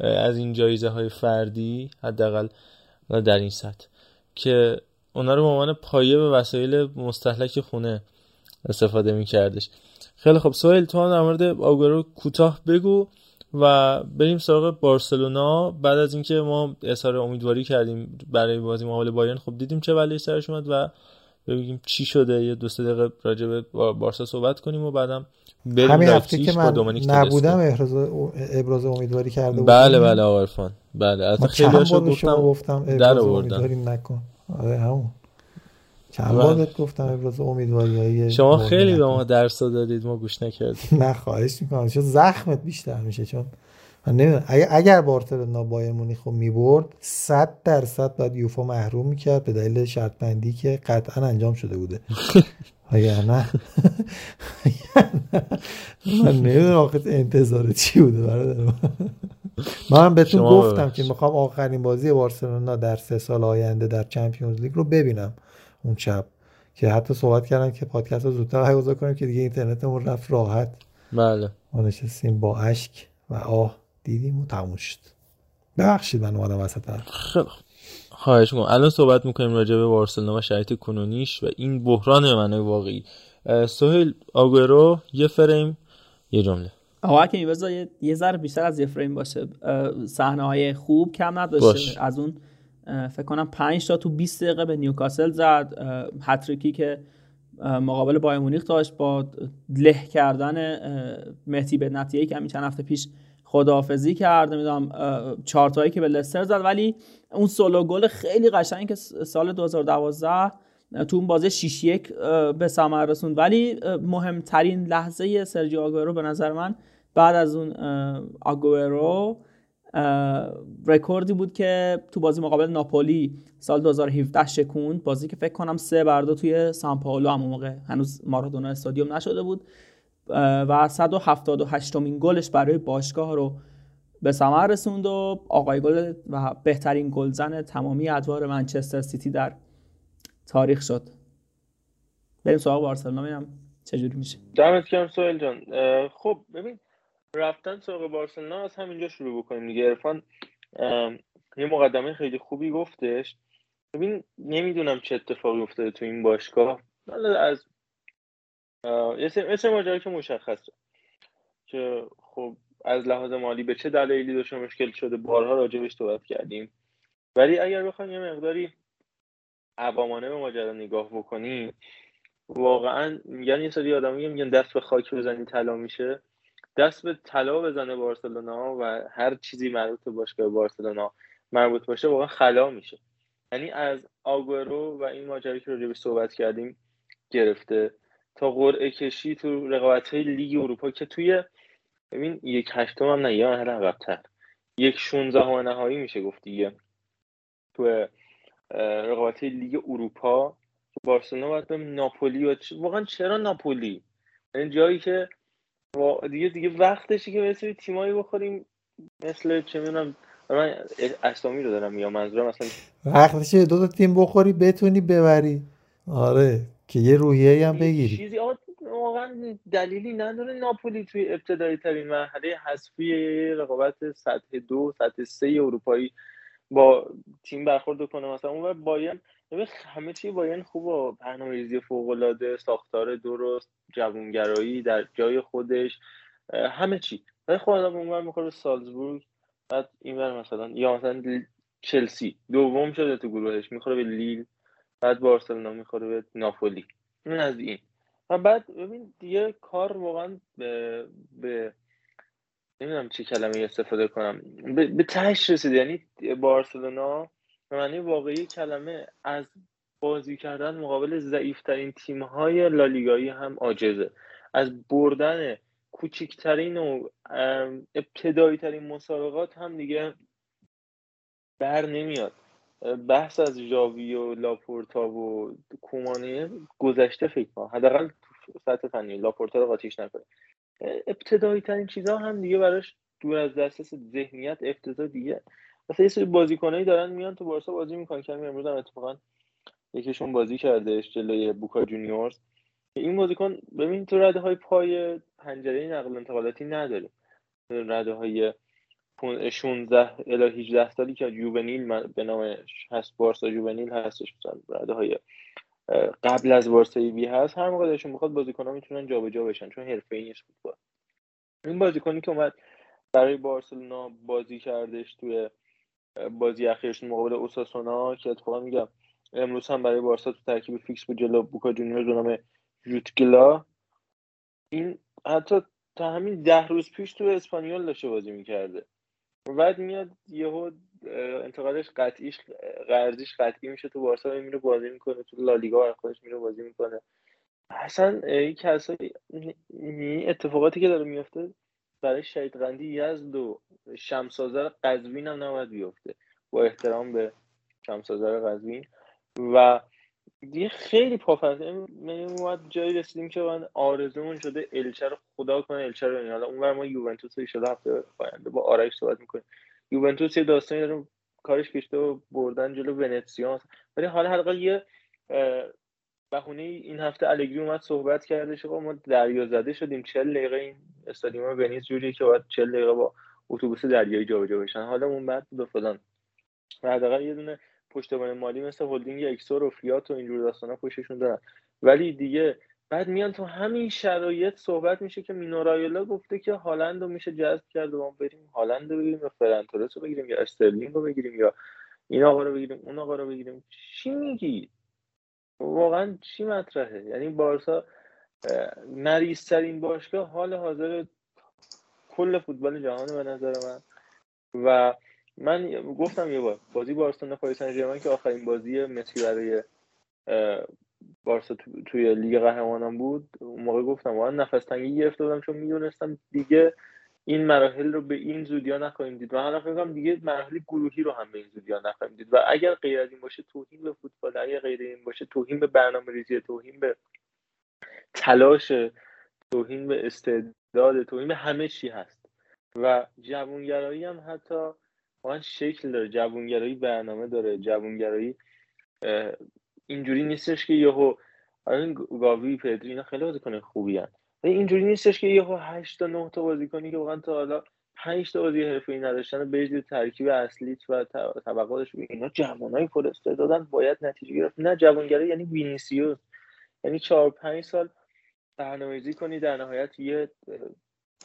از این جایزه های فردی حداقل در این سطح که اونا رو به عنوان پایه به وسایل مستحلک خونه استفاده میکردش. خیلی خب سوال تو در مورد آگورو کوتاه بگو. و بریم سراغ بارسلونا. بعد از اینکه ما اظهار امیدواری کردیم برای بازی مقابل بایرن خب دیدیم چه بلایی سرش اومد و ببینیم چی شده. یه دو سه دقیقه راجع به بارسا صحبت کنیم و بعدم بریم همین هفته که من نبودم ابراز ابراز امیدواری کرده بودم. بله بله آقا عرفان بله از خیلی گفتم, گفتم در آوردم نکن. آره همون. چند بار بهت گفتم ابراز امیدواری شما خیلی به ما درس دادید ما گوش نکردیم. [laughs] نه خواهش می‌کنم. چون زخمت بیشتر میشه چون من اگر, بارسلونا بایر مونیخ رو می‌برد 100 درصد بعد یوفا محروم می‌کرد به دلیل شرط بندی که قطعا انجام شده بوده. [laughs] اگر نه. من نمی‌دونم آخه انتظار چی بوده برادر من. بهتون گفتم که می‌خوام آخرین بازی بارسلونا در سه سال آینده در چمپیونز لیگ رو ببینم. اون شب که حتی صحبت کردن که پادکست رو زودتر برگزار کنیم که دیگه اینترنتمون رفت راحت. بله. ما نشستیم با اشک و آه دیدیم و تموم شد. ببخشید من اومدم وسط خواهش می‌کنم. الان صحبت می‌کنیم راجع به بارسلونا و شرایط کنونیش و این بحران معنای واقعی. سهیل آگورو یه فریم یه جمله. آقا که بذار یه ذره بیشتر از یه فریم باشه. صحنه های خوب کم نداشته از اون فکر کنم 5 تا تو 20 دقیقه به نیوکاسل زد. هتریکی که مقابل بایر مونیخ داشت با له کردن مهدی به نتیجه که همین چند هفته پیش خداحافظی کرد. نمی‌دونم چارتایی که به لستر زد. ولی اون سولو گل خیلی قشنگ که سال 2012 تو اون بازی 6 1 به ثمر رسوند. ولی مهمترین لحظه سرجیو آگورو به نظر من بعد از اون آگوئرو رکوردی بود که تو بازی مقابل ناپولی سال 2017 شکوند. بازی که فکر کنم سه برده توی سان پائولو هم موقع هنوز مارادونا استادیوم نشده بود. و 178 مین گلش برای باشگاه رو به ثمر رسوند و آقای گل و بهترین گلزن تمامی ادوار منچستر سیتی در تاریخ شد. بریم سراغ بارسلونا ببینم چجوری میشه. دمت گرم سوهل جان. خب ببین رفتن سراغ بارسلونا از همینجا شروع بکنیم دیگه. عرفان یه مقدمه خیلی خوبی گفتش. ببین نمی‌دونم چه اتفاقی افتاده تو این باشگاه. از یه سری که مشخصه که خب از لحاظ مالی به چه دلایلی داشته مشکل شده بارها راجبش صحبت کردیم. ولی اگر بخوایم یه مقداری عوامانه به ماجرا نگاه بکنیم واقعا میگن یه سری آدمی میگن دست به خاک بزنی طلا میشه. دست به طلا بزنه بارسلونا و هر چیزی مربوط به باشگاه بارسلونا مربوط باشه واقعا خلا میشه. یعنی از آگورو و این ماجرایی که راجبش صحبت کردیم گرفته تا قرعه کشی تو رقابت های لیگ اروپا که توی ببین یک هشتم هم نه یا هر عقبتر. یک 16 نهایی میشه گفت دیگه. تو رقابت لیگ اروپا بارسلونا باید به ناپولی و واقعا چرا ناپولی؟ یعنی جایی که دیگه دیگه وقتشی که مثل تیمایی بخوریم. مثل چه می‌دونم من اسلامی رو دارم یا منظورم مثلا وقتشه دو تا تیم بخوری بتونی ببری. آره که یه روحیه هم بگیری. چیزی واقعا دلیلی نداره ناپولی توی ابتدایی ترین مرحله حذفی رقابت سطح دو سطح سه اروپایی با تیم برخورد کنه. مثلا اون همه چی باین خوب و برنامه‌ریزی فوق ساختار درست جوانگرایی در جای خودش همه چی. ولی خب آدم اونور می‌خوره سالزبورگ بعد اینور مثلا یا مثلا چلسی دوم شده تو گروهش می‌خوره به لیل بعد بارسلونا می‌خوره به ناپولی. این از این. و بعد ببین دیگه کار واقعا به, به نمی‌دونم چه کلمه استفاده کنم به, به تهش رسید. یعنی بارسلونا به معنی واقعی کلمه از بازی کردن مقابل ضعیفترین تیم‌های لالیگایی هم عاجزه. از بردن کوچکترین و ابتدایی ترین مسابقات هم دیگه بر نمیاد. بحث از جاوی و لاپورتا و کومانه گذشته فکر کنم. حداقل سطح فنی لاپورتا رو قاطیش نکنه. ابتدایی ترین چیزها هم دیگه براش دور از دسترس ذهنیت افتضاح دیگه. مثلا یه سری بازیکنایی دارن میان تو بارسا بازی می‌کنن. که امروز هم اتفاقا یکیشون بازی کرده جلوی بوکا جونیورز. این بازیکن ببین تو رده های پای پنجره نقل انتقالاتی نداره رده های 16 الی 18 سالی که یوونیل به نامش هست بارسا یوونیل هستش. مثلا رده های قبل از بارسا B هست هر موقع دلشون بخواد بازیکن‌ها می‌تونن جابجا بشن چون حرفه‌ای نیست فوتبال. این بازیکنی که اومد برای بارسلونا بازی کردش توی بازی اخیرش مقابل اوساسونا که اتفاقا میگم امروز هم برای بارسا تو ترکیب فیکس بود جلو بوکا جونیور به نام جوتگلا این حتی تا همین ده روز پیش تو اسپانیول داشته بازی می‌کرده. بعد میاد یهو انتقالش قطعیش قرضیش قطعی میشه. تو بارسا میره بازی می‌کنه تو لالیگا خودش میره بازی می‌کنه. اصلا این کسایی اتفاقاتی که داره میفته برای شهید قندی یزد و شمسازر قزوین هم نباید بیفته. با احترام به شمسازر قزوین. و دیگه خیلی پافرده من اومد جایی رسیدیم که من آرزومون شده الچه رو خدا کنه الچه رو حالا اون ما یوونتوس شده هفته آینده با آرش صحبت می‌کنیم. یوونتوس یه داستانی داره کارش کشته و بردن جلو ونتسیا ولی حالا حداقل یه بهونه این هفته الگری اومد صحبت کرده که ما دریا زده شدیم 40 دقیقه این استادیوم ونیز جوریه که باید 40 دقیقه با اتوبوس دریایی جابجا بشن. حالا اون بود فلان. حداقل یه دونه پشتوانه مالی مثل هلدینگ اکسور و فیات و اینجور داستانا پشتشون دارن. ولی دیگه بعد میان تو همین شرایط صحبت میشه که مینو رایولا گفته که هالند رو میشه جذب کرد و ما بریم هالند رو بگیریم یا فران تورس رو بگیریم یا استرلینگ رو بگیریم یا این آقا رو بگیریم اون آقا رو بگیریم. چی میگی؟ واقعا چی مطرحه؟ یعنی بارسا نریسترین باشگاه حال حاضر کل فوتبال جهان به نظر من. و من گفتم یه بار بازی بارسا پاریس سن که آخرین بازی مسی برای بارسا توی لیگ قهرمانان بود اون موقع گفتم واقعا نفس تنگی گرفته بودم چون می‌دونستم دیگه این مراحل رو به این زودی ها نخواهیم دید. و حالا فکر دیگه مراحل گروهی رو هم به این زودی ها نخواهیم دید. و اگر غیر از این باشه توهین به فوتبال. اگر غیر این باشه توهین به برنامه ریزی توهین به تلاش توهین به استعداد توهین به همه چی هست. و جوانگرایی هم حتی واقعا شکل داره. جوانگرایی برنامه داره. جوانگرایی اینجوری نیستش که یهو این گاوی پدری اینا خیلی بازیکن خوبی هن. اینجوری نیستش که یهو 8 تا 9 تا بازیکنی که واقعا تا حالا 5 تا بازی حرفه‌ای نداشتن به ترکیب اصلیت و طبقاتش اینا جوانای پر دادن باید نتیجه گرفت. نه جوانگرایی یعنی وینیسیوس. یعنی 4 5 سال برنامه‌ریزی کنی در نهایت یه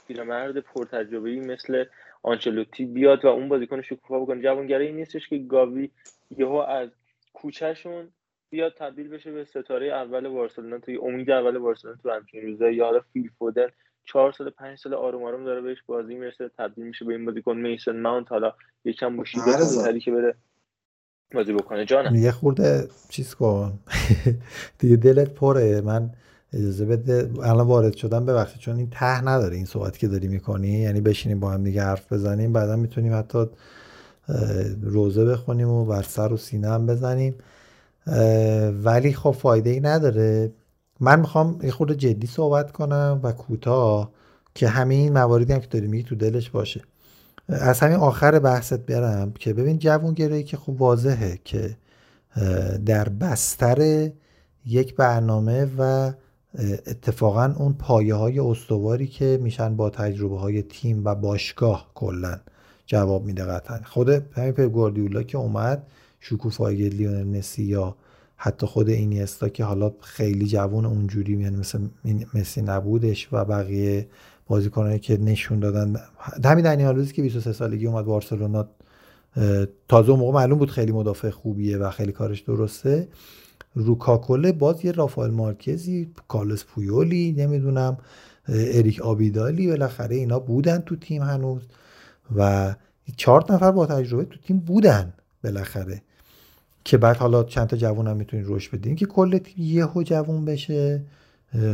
پیرمرد پرتجربه‌ای مثل آنچلوتی بیاد و اون بازیکن شکوفا بکنه. جوانگرایی نیستش که گاوی یهو از کوچهشون بیاد تبدیل بشه به ستاره اول بارسلونا توی امید اول بارسلونا تو همچین روزا یا حالا فیل فودن چهار سال پنج سال آروم آروم داره بهش بازی می‌رسه تبدیل میشه به این بازیکن میسن ماونت. حالا یکم بوشیده که بره بازی بکنه. جانم. یه خورده چیز کن. [laughs] دیگه دلت پره. من اجازه بده. الان وارد شدم. ببخشید چون این ته نداره این صحبت که داری می‌کنی. یعنی بشینیم با هم دیگه حرف بزنیم. بعدا می‌تونیم حتی روزه بخونیم و بر سر و سینه هم بزنیم. ولی خب فایده ای نداره. من می‌خوام یه خورده جدی صحبت کنم و کوتاه که همین مواردی هم که داری میگی تو دلش باشه. از همین آخر بحثت برم که ببین جوون که خب واضحه که در بستر یک برنامه و اتفاقا اون پایه های استواری که میشن با تجربه های تیم و باشگاه کلا جواب میده قطعا. خود همین پپ که اومد شکوفایی لیونل مسی یا حتی خود اینیستا که حالا خیلی جوان اونجوری یعنی مثل مسی نبودش و بقیه بازیکنایی که نشون دادن. همین دنی که 23 سالگی اومد بارسلونا تازه اون موقع معلوم بود خیلی مدافع خوبیه و خیلی کارش درسته. روکاکوله باز یه رافائل مارکزی کارلس پویولی نمی‌دونم اریک آبیدالی بالاخره اینا بودن تو تیم هنوز و چهار نفر با تجربه تو تیم بودن بالاخره. که بعد حالا چند تا جوون هم می‌تونید رشد بدین که کل تیم یهو جوون بشه.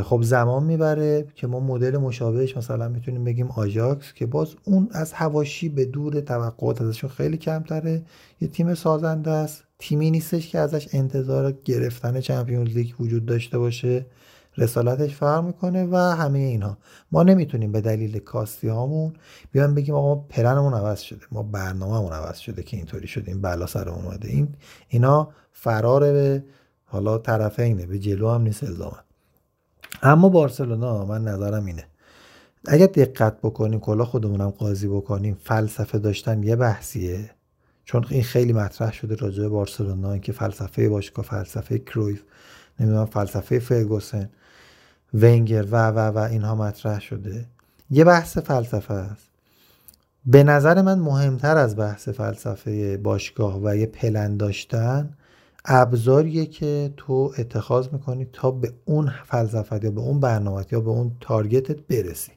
خب زمان می‌بره که ما مدل مشابهش مثلا می‌تونیم بگیم آژاکس که باز اون از هواشی به دور توقعات ازشون خیلی کمتره. یه تیم سازنده است. تیمی نیستش که ازش انتظار گرفتن چمپیونز لیگ وجود داشته باشه. رسالتش فرق می‌کنه و همه اینها. ما نمی‌تونیم به دلیل کاستی هامون بیان بگیم آقا پلنمون عوض شده ما برنامهمون عوض شده که اینطوری شده این بلا سر اومده. این اینا فرار به حالا طرفینه به جلو هم نیست الزامن اما بارسلونا من نظرم اینه. اگر دقت بکنیم کلا خودمونم قاضی بکنیم فلسفه داشتن یه بحثیه. چون این خیلی مطرح شده راجع به بارسلونا اینکه فلسفه باشگاه فلسفه کرویف نمی‌دونم فلسفه فرگوسن. ونگر و و و اینها مطرح شده. یه بحث فلسفه است. به نظر من مهمتر از بحث فلسفه باشگاه و یه پلن داشتن ابزاریه که تو اتخاذ می‌کنی تا به اون فلسفه یا به اون برنامه یا به اون تارگتت برسی.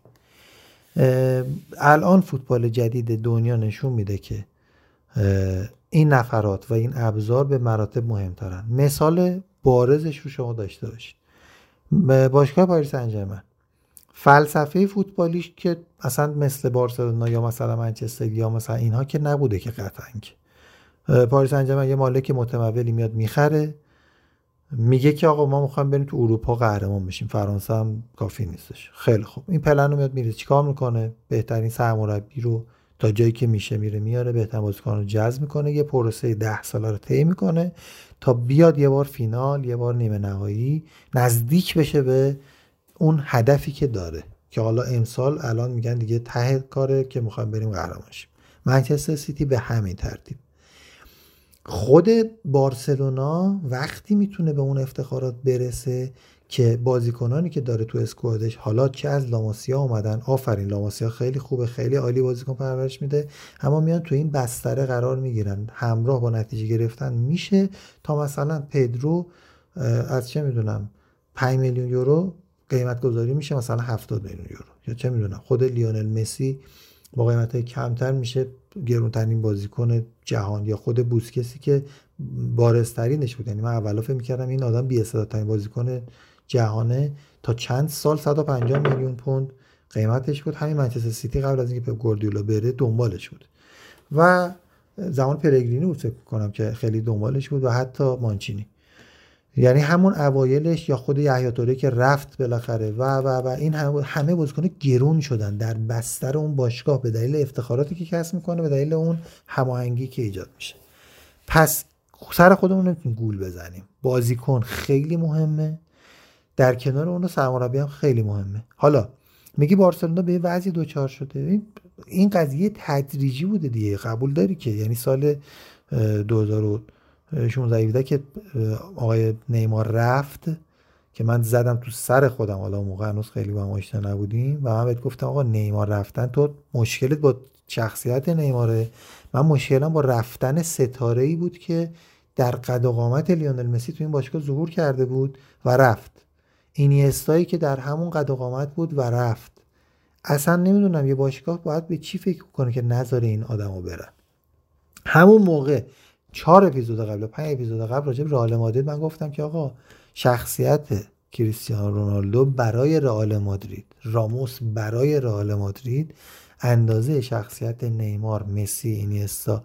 الان فوتبال جدید دنیا نشون میده که این نفرات و این ابزار به مراتب مهمترن. مثال بارزش رو شما داشته باشید. باشگاه پاریس انجرمن فلسفه فوتبالیش که اصلا مثل بارسلونا یا مثلا منچستر یا مثلا اینها که نبوده که که پاریس انجرمن یه مالک متمولی میاد می‌خره. میگه که آقا ما می‌خوایم بریم تو اروپا قهرمان بشیم. فرانسه هم کافی نیستش. خیلی خوب. این پلن رو میاد میره چیکار می‌کنه؟ بهترین سرمربی رو تا جایی که میشه میره میاره. بهترین بازیکن رو جذب می‌کنه. یه پروسه ده ساله رو طی می‌کنه. تا بیاد یه بار فینال یه بار نیمه نهایی نزدیک بشه به اون هدفی که داره. که حالا امسال الان میگن دیگه ته کاره که می‌خوایم بریم قهرمان شیم منچستر سیتی به همین ترتیب. خود بارسلونا وقتی می‌تونه به اون افتخارات برسه که بازیکنانی که داره تو اسکوادش حالا چه از لاماسیا اومدن آفرین لاماسیا خیلی خوبه خیلی عالی بازیکن پرورش میده. اما میان تو این بستره قرار می‌گیرن. همراه با نتیجه گرفتن میشه تا مثلا پدرو از چه می‌دونم 5 میلیون یورو قیمت گذاری میشه مثلا 70 میلیون یورو. یا چه می‌دونم خود لیونل مسی با قیمت کمتر میشه گرونترین بازیکن جهان یا خود بوسکسی که بارزترینش بود. یعنی من اولا فکر می‌کردم این آدم بی بازیکن جهانه تا چند سال 150 میلیون پوند. قیمتش بود همین منچستر سیتی قبل از اینکه پپ گواردیولا بره دنبالش بود. و زمان پرگرینی بود فکر کنم که خیلی دنبالش بود و حتی مانچینی. یعنی همون اوایلش یا خود یحیی که رفت بالاخره و و و این همه بازیکن گرون شدن در بستر اون باشگاه به دلیل افتخاراتی که کسب می‌کنه به دلیل اون هماهنگی که ایجاد میشه. پس سر خودمون نمی‌تونیم گول بزنیم. بازیکن خیلی مهمه. در کنار اون سرمربی هم خیلی مهمه. حالا میگی بارسلونا به وضعی دوچار شده. این قضیه تدریجی بوده دیگه. قبول داری که؟ یعنی سال 2016 که آقای نیمار رفت که من زدم تو سر خودم. حالا موقع هنوز خیلی با هم آشنا نبودیم. و من بهت گفتم آقا نیمار رفتن تو مشکلت با شخصیت نیماره. من مشکلم با رفتن ستاره ای بود که در قد و قامت لیونل مسی تو این باشگاه ظهور کرده بود و رفت. اینیستایی که در همون قد قامت بود و رفت. اصلا نمی‌دونم یه باشگاه باید به چی فکر کنه که نذاره این آدمو برن. همون موقع چهار اپیزود قبل پنج اپیزود قبل راجع به رئال مادرید من گفتم که آقا شخصیت کریستیانو رونالدو برای رئال مادرید راموس برای رئال مادرید اندازه شخصیت نیمار مسی اینیستا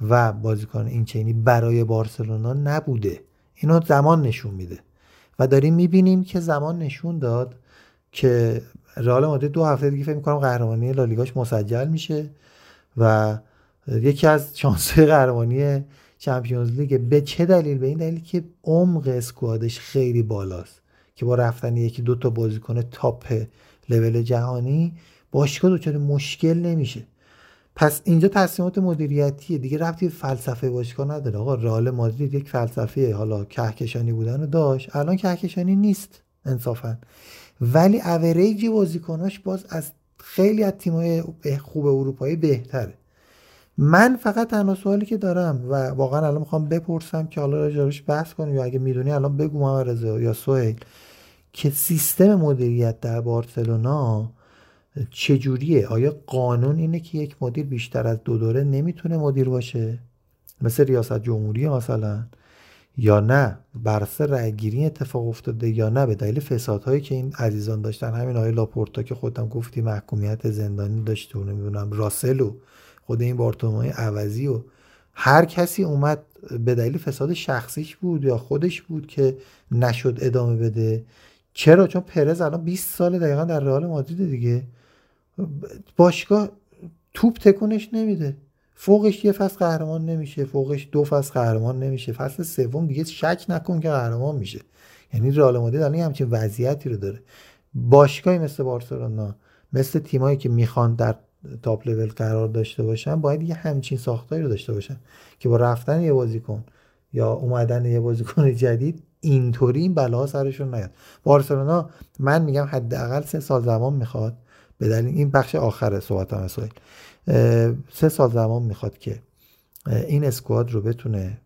و بازیکن اینچینی برای بارسلونا نبوده. اینو زمان نشون میده. و داریم می‌بینیم که زمان نشون داد که رئال مادرید دو هفته دیگه فکر می‌کنم قهرمانی لالیگاش مسجل میشه و یکی از شانسه قهرمانی چمپیونز لیگ به چه دلیل؟ به این دلیل که عمق اسکوادش خیلی بالاست که با رفتن یکی دو تا بازیکن تاپ لول جهانی باشگاه دچار مشکل نمیشه. پس اینجا تصمیمات مدیریتیه. دیگه رفتی فلسفه باشگاه نداره. آقا رئال مادرید یک فلسفه حالا کهکشانی بودن رو داشت. الان کهکشانی نیست انصافا. ولی اوریج بازیکناش باز از خیلی از تیم‌های خوب اروپایی بهتره. من فقط تنها سوالی که دارم و واقعا الان می‌خوام بپرسم که حالا راجعش بحث کنیم یا اگه می‌دونی الان بگو محمد رضا یا سهیل که سیستم مدیریت در بارسلونا چجوریه؟ آیا قانون اینه که یک مدیر بیشتر از دو دوره نمی‌تونه مدیر باشه؟ مثل ریاست جمهوری مثلا. یا نه برسه رأیگیری اتفاق افتاده یا نه به دلیل فسادهایی که این عزیزان داشتن. همین آقای لاپورتا که خودم گفتی محکومیت زندانی داشته و نمی‌دونم راسل و خود این بارتومای عوضی و هر کسی اومد به دلیل فساد شخصیش بود یا خودش بود که نشد ادامه بده. چرا؟ چون پرز الان 20 سال دقیقا در رئال مادرید دیگه. باشگاه توپ تکونش نمیده. فوقش یه فصل قهرمان نمیشه فوقش دو فصل قهرمان نمیشه. فصل سوم دیگه شک نکن که قهرمان میشه. یعنی رئال مادرید الان همچین وضعیتی رو داره. باشگاهی مثل بارسلونا مثل تیمایی که می‌خوان در تاپ لول قرار داشته باشن باید یه همچین ساختاری رو داشته باشن که با رفتن یه بازیکن یا اومدن یه بازیکن جدید اینطوری این بلا سرشون نیاد. بارسلونا من میگم حداقل سه سال زمان می‌خواد به دلیل این بخش آخر صحبت هم سه سال زمان می‌خواد که این اسکواد رو بتونه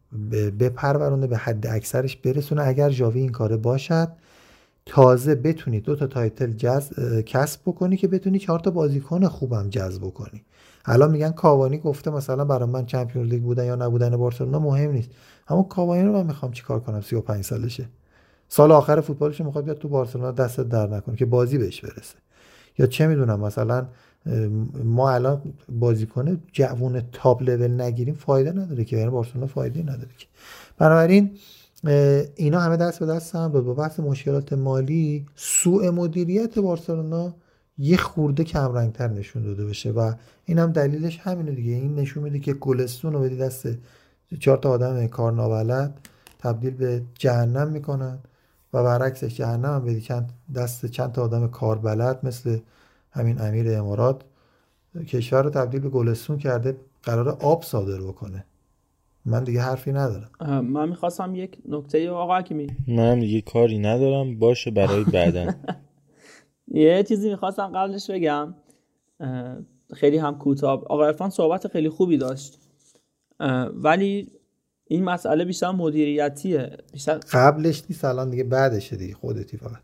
بپرورونه به حد اکثرش برسونه. اگر جاوی این کاره باشد تازه بتونی دو تا تایتل جذب کسب بکنی که بتونی چهار تا بازیکن خوبم جذب بکنی. الان میگن کاوانی گفته مثلا برای من چمپیونز لیگ بودن یا نبودن بارسلونا مهم نیست. اما کاوانی رو من می‌خوام چیکار کنم؟ 35 سالشه. سال آخر فوتبالش می‌خواد بیاد تو بارسلونا دست در نکنه که بازی بهش برسه. یا چه می‌دونم مثلا ما الان بازیکن جوون تاپ لول نگیریم فایده نداره که یعنی بارسلونا فایده نداره که. بنابراین اینا همه دست به دست هم با بحث مشکلات مالی سوء مدیریت بارسلونا یه خورده کمرنگتر نشون داده بشه و این هم دلیلش همینه دیگه. این نشون میده که گلستون رو بدی دست چهار تا آدم کار نابلد تبدیل به جهنم می‌کنن. و برعکسش جهنم هم بدی چند دست چند تا آدم کاربلد مثل همین امیر امارات کشور رو تبدیل به گلستون کرده قرار آب صادر بکنه. من دیگه حرفی ندارم. من می‌خواستم یک نکته آقا حکیمی. من دیگه کاری ندارم باشه برای بعدن. [laughs] یه چیزی می‌خواستم قبلش بگم. خیلی هم کوتاه. آقا ارفان صحبت خیلی خوبی داشت. ولی این مسئله بیشتر مدیریتیه. بیشتر قبلش نیست الان دیگه بعدشه دیگه خودتی فقط.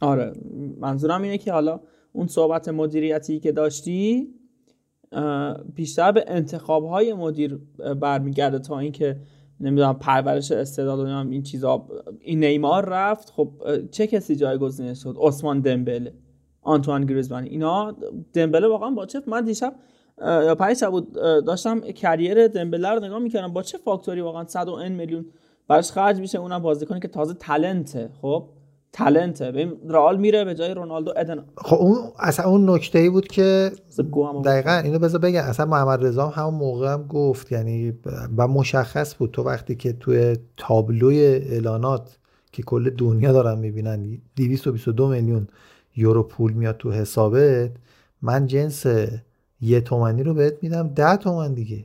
آره منظورم اینه که حالا اون صحبت مدیریتی که داشتی بیشتر به انتخاب های مدیر برمیگرده تا اینکه نمی‌دونم پرورش استعداد و این چیزا. این نیمار رفت خب چه کسی جایگزین شد؟ عثمان دمبله آنتوان گریزمان اینا دمبله واقعا با چه من دیشب یا شب بود. داشتم کریر دمبله رو نگاه می‌کردم. با چه فاکتوری واقعا 100 میلیون براش خرج میشه؟ اونم بازیکنی که تازه تلنته خب؟ تلنته ببین رئال میره به جای رونالدو ادن خب اون اصلا اون نکته ای بود که دقیقا اینو بذار بگم. اصلا محمد رضا هم همون موقع هم گفت یعنی و مشخص بود. تو وقتی که توی تابلوی اعلانات که کل دنیا دارن می‌بینن 222 میلیون یورو پول میاد تو حسابت من جنس یه تومنی رو بهت میدم ده تومن دیگه.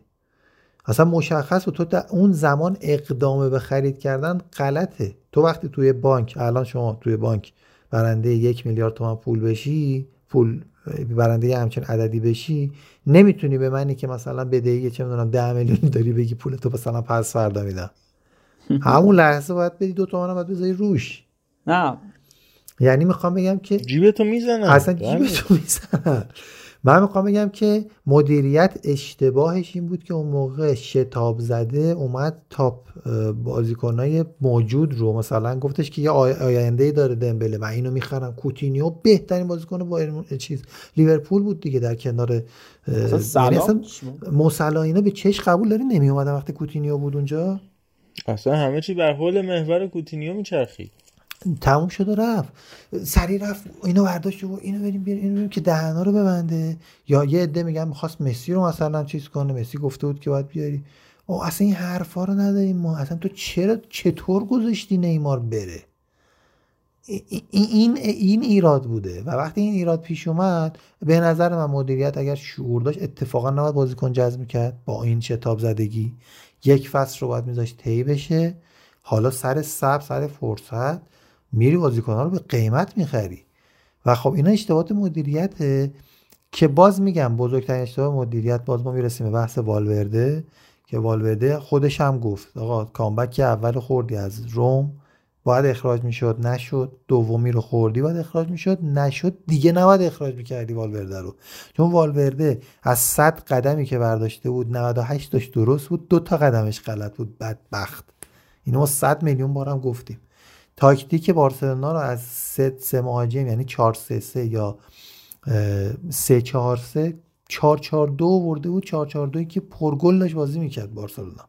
اصلا مشخص بود. تو در اون زمان اقدام به خرید کردن غلطه. تو وقتی توی بانک الان شما توی بانک برنده یک میلیارد تومن پول بشی پول برنده همچین عددی بشی نمی‌تونی به منی که مثلا بدهی چه می‌دونم ده میلیون داری بگی پول تو مثلا پس فردا میدم. [laughs] همون لحظه باید بدی دو تومن باید بذاری روش. نه. یعنی می‌خوام بگم که جیبتو می‌زنن. اصلا جیبتو می‌زنن. من می‌خوام بگم که مدیریت اشتباهش این بود که اون موقع شتاب زده اومد تاپ بازیکنای موجود رو. مثلا گفتش که یه آینده ای داره دمبله و اینو می‌خرم. کوتینیو بهترین بازیکن با چیز. لیورپول بود دیگه در کنار یعنی اصلا اینا به چش قبول داری؟ نمی اومدن وقتی کوتینیو بود اونجا. اصلا همه چی بر حول محور کوتینیو میچرخید. تموم شد و رفت. سری رفت اینو برداشت و اینو بریم بیاریم اینو بریم که دهنا رو ببنده. یا یه عده میگن می‌خواست مسی رو مثلا چیز کنه. مسی گفته بود که باید بیاری. او اصلا این حرفا رو نداریم ما. اصلا تو چرا چطور گذاشتی نیمار بره؟ این این ایراد بوده. و وقتی این ایراد پیش اومد به نظر من مدیریت اگر شعور داشت اتفاقا نباید بازیکن جذب کرد با این شتاب زدگی. یک فصل رو باید میذاشت طی بشه. حالا سر سب سر فرصت. میری بازیکنها رو به قیمت می‌خری. و خب اینا اشتباهات مدیریته که باز میگم بزرگترین اشتباه مدیریت باز ما می‌رسیم به بحث والورده که والورده خودش هم گفت آقا کامبک اول خوردی از روم باید اخراج می‌شد نشد. دومی رو خوردی باید اخراج می‌شد نشد. دیگه نباید اخراج می‌کردی والورده رو. چون والورده از 100 قدمی که برداشته بود 98 داشت درست بود. دو تا قدمش غلط بود. بدبخت. اینو ما 100 میلیون بارم گفتیم. تاکتیک بارسلونا رو از سه, سه مهاجم یعنی 4 3 3 یا 3 4 3 4 4 2 ورده بود. 4 4 2 که پرگل داشت بازی می‌کرد بارسلونا.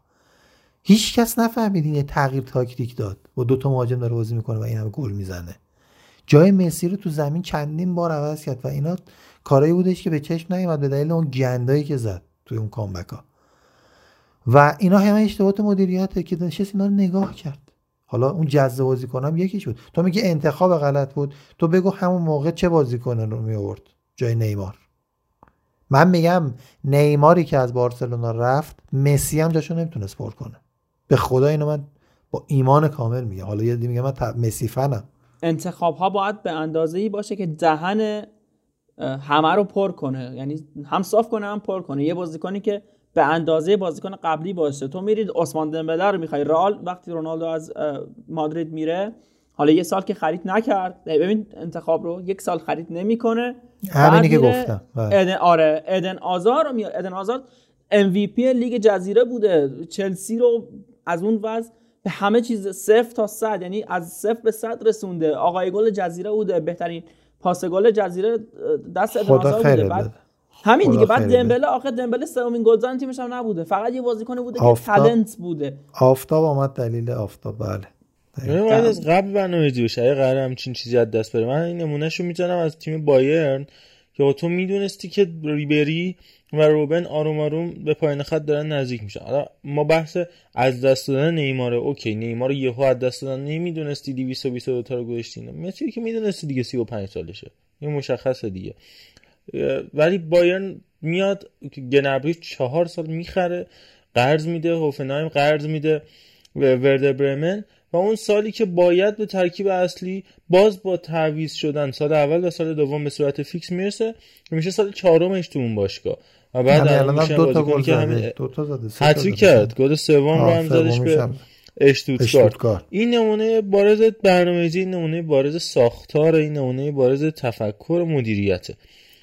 هیچ کس نفهمید این تغییر تاکتیک داد. با دو تا مهاجم داره بازی می‌کنه و این همه گل می‌زنه. جای مسی رو تو زمین چندین بار عوض کرد و اینا کارایی بودش که به چشم نیومد به دلیل اون گندایی که زد توی اون کامبک ها و اینا همه اشتباهات مدیریته که نشست اینا رو نگاه کرد. حالا اون جذب بازیکنم یکی شد. تو میگه انتخاب غلط بود. تو بگو همون موقع چه بازیکن رو می آورد؟ جای نیمار. من میگم نیماری که از بارسلونا رفت مسی هم جاشو نمی‌تونست پر کنه. به خدا اینو من با ایمان کامل میگم. حالا یه میگم من مسی فنم. انتخاب ها باید به اندازه ای باشه که دهن همه رو پر کنه. یعنی هم صاف کنه هم پر کنه. یه بازیکنی که به اندازه بازیکن قبلی باشه. تو میرید عثمان دمبله رو می‌خوای. رئال وقتی رونالدو از مادرید میره حالا یه سال که خرید نکرد. ببین انتخاب رو یک سال خرید نمی‌کنه. همینی که گفتم. بله. ادن آره ادن آزار رو میاد ادن آزار MVP لیگ جزیره بوده. چلسی رو از اون وضع به همه چیز صفر تا صد یعنی از صفر به صد رسونده. آقای گل جزیره بوده. بهترین پاس گل جزیره دست ادن آزار بوده. بعد همین دیگه. بعد دمبله آخه دمبله سومین گلزن تیمش هم نبوده. فقط یه بازیکن بوده که تالنت بوده. آفتاب آمد دلیل آفتاب. بله. من از قبل برنامه بشه اگه قرار همچین چیزی از دست بره. من این نمونهشو می‌زنم از تیم بایرن که تو می‌دونستی که ریبری و روبن آروم آروم به پایین خط دارن نزدیک میشن. حالا ما بحث از دست دادن نیمار اوکی. نیمار یهو از دست دادن نمی‌دونستی 222 تا رو گذاشتین مثل که می‌دونستی دیگه 35 سالشه. این مشخصه دیگه. ولی بایرن میاد گنبری چهار سال می‌خره قرض میده هوفنهایم قرض میده ورده برمن و اون سالی که باید به ترکیب اصلی باز با تعویض شدن سال اول و سال دوم به صورت فیکس می‌رسه میشه سال چهارمش تو اون باشگاه. و بعد الان دو تا گل زده دو تا زده کرد. گل سوم رو هم زدش به اشتوتگارت. این نمونه بارز برنامه‌ریزی این نمونه بارز ساختار این نمونه بارز تفکر مدیریته.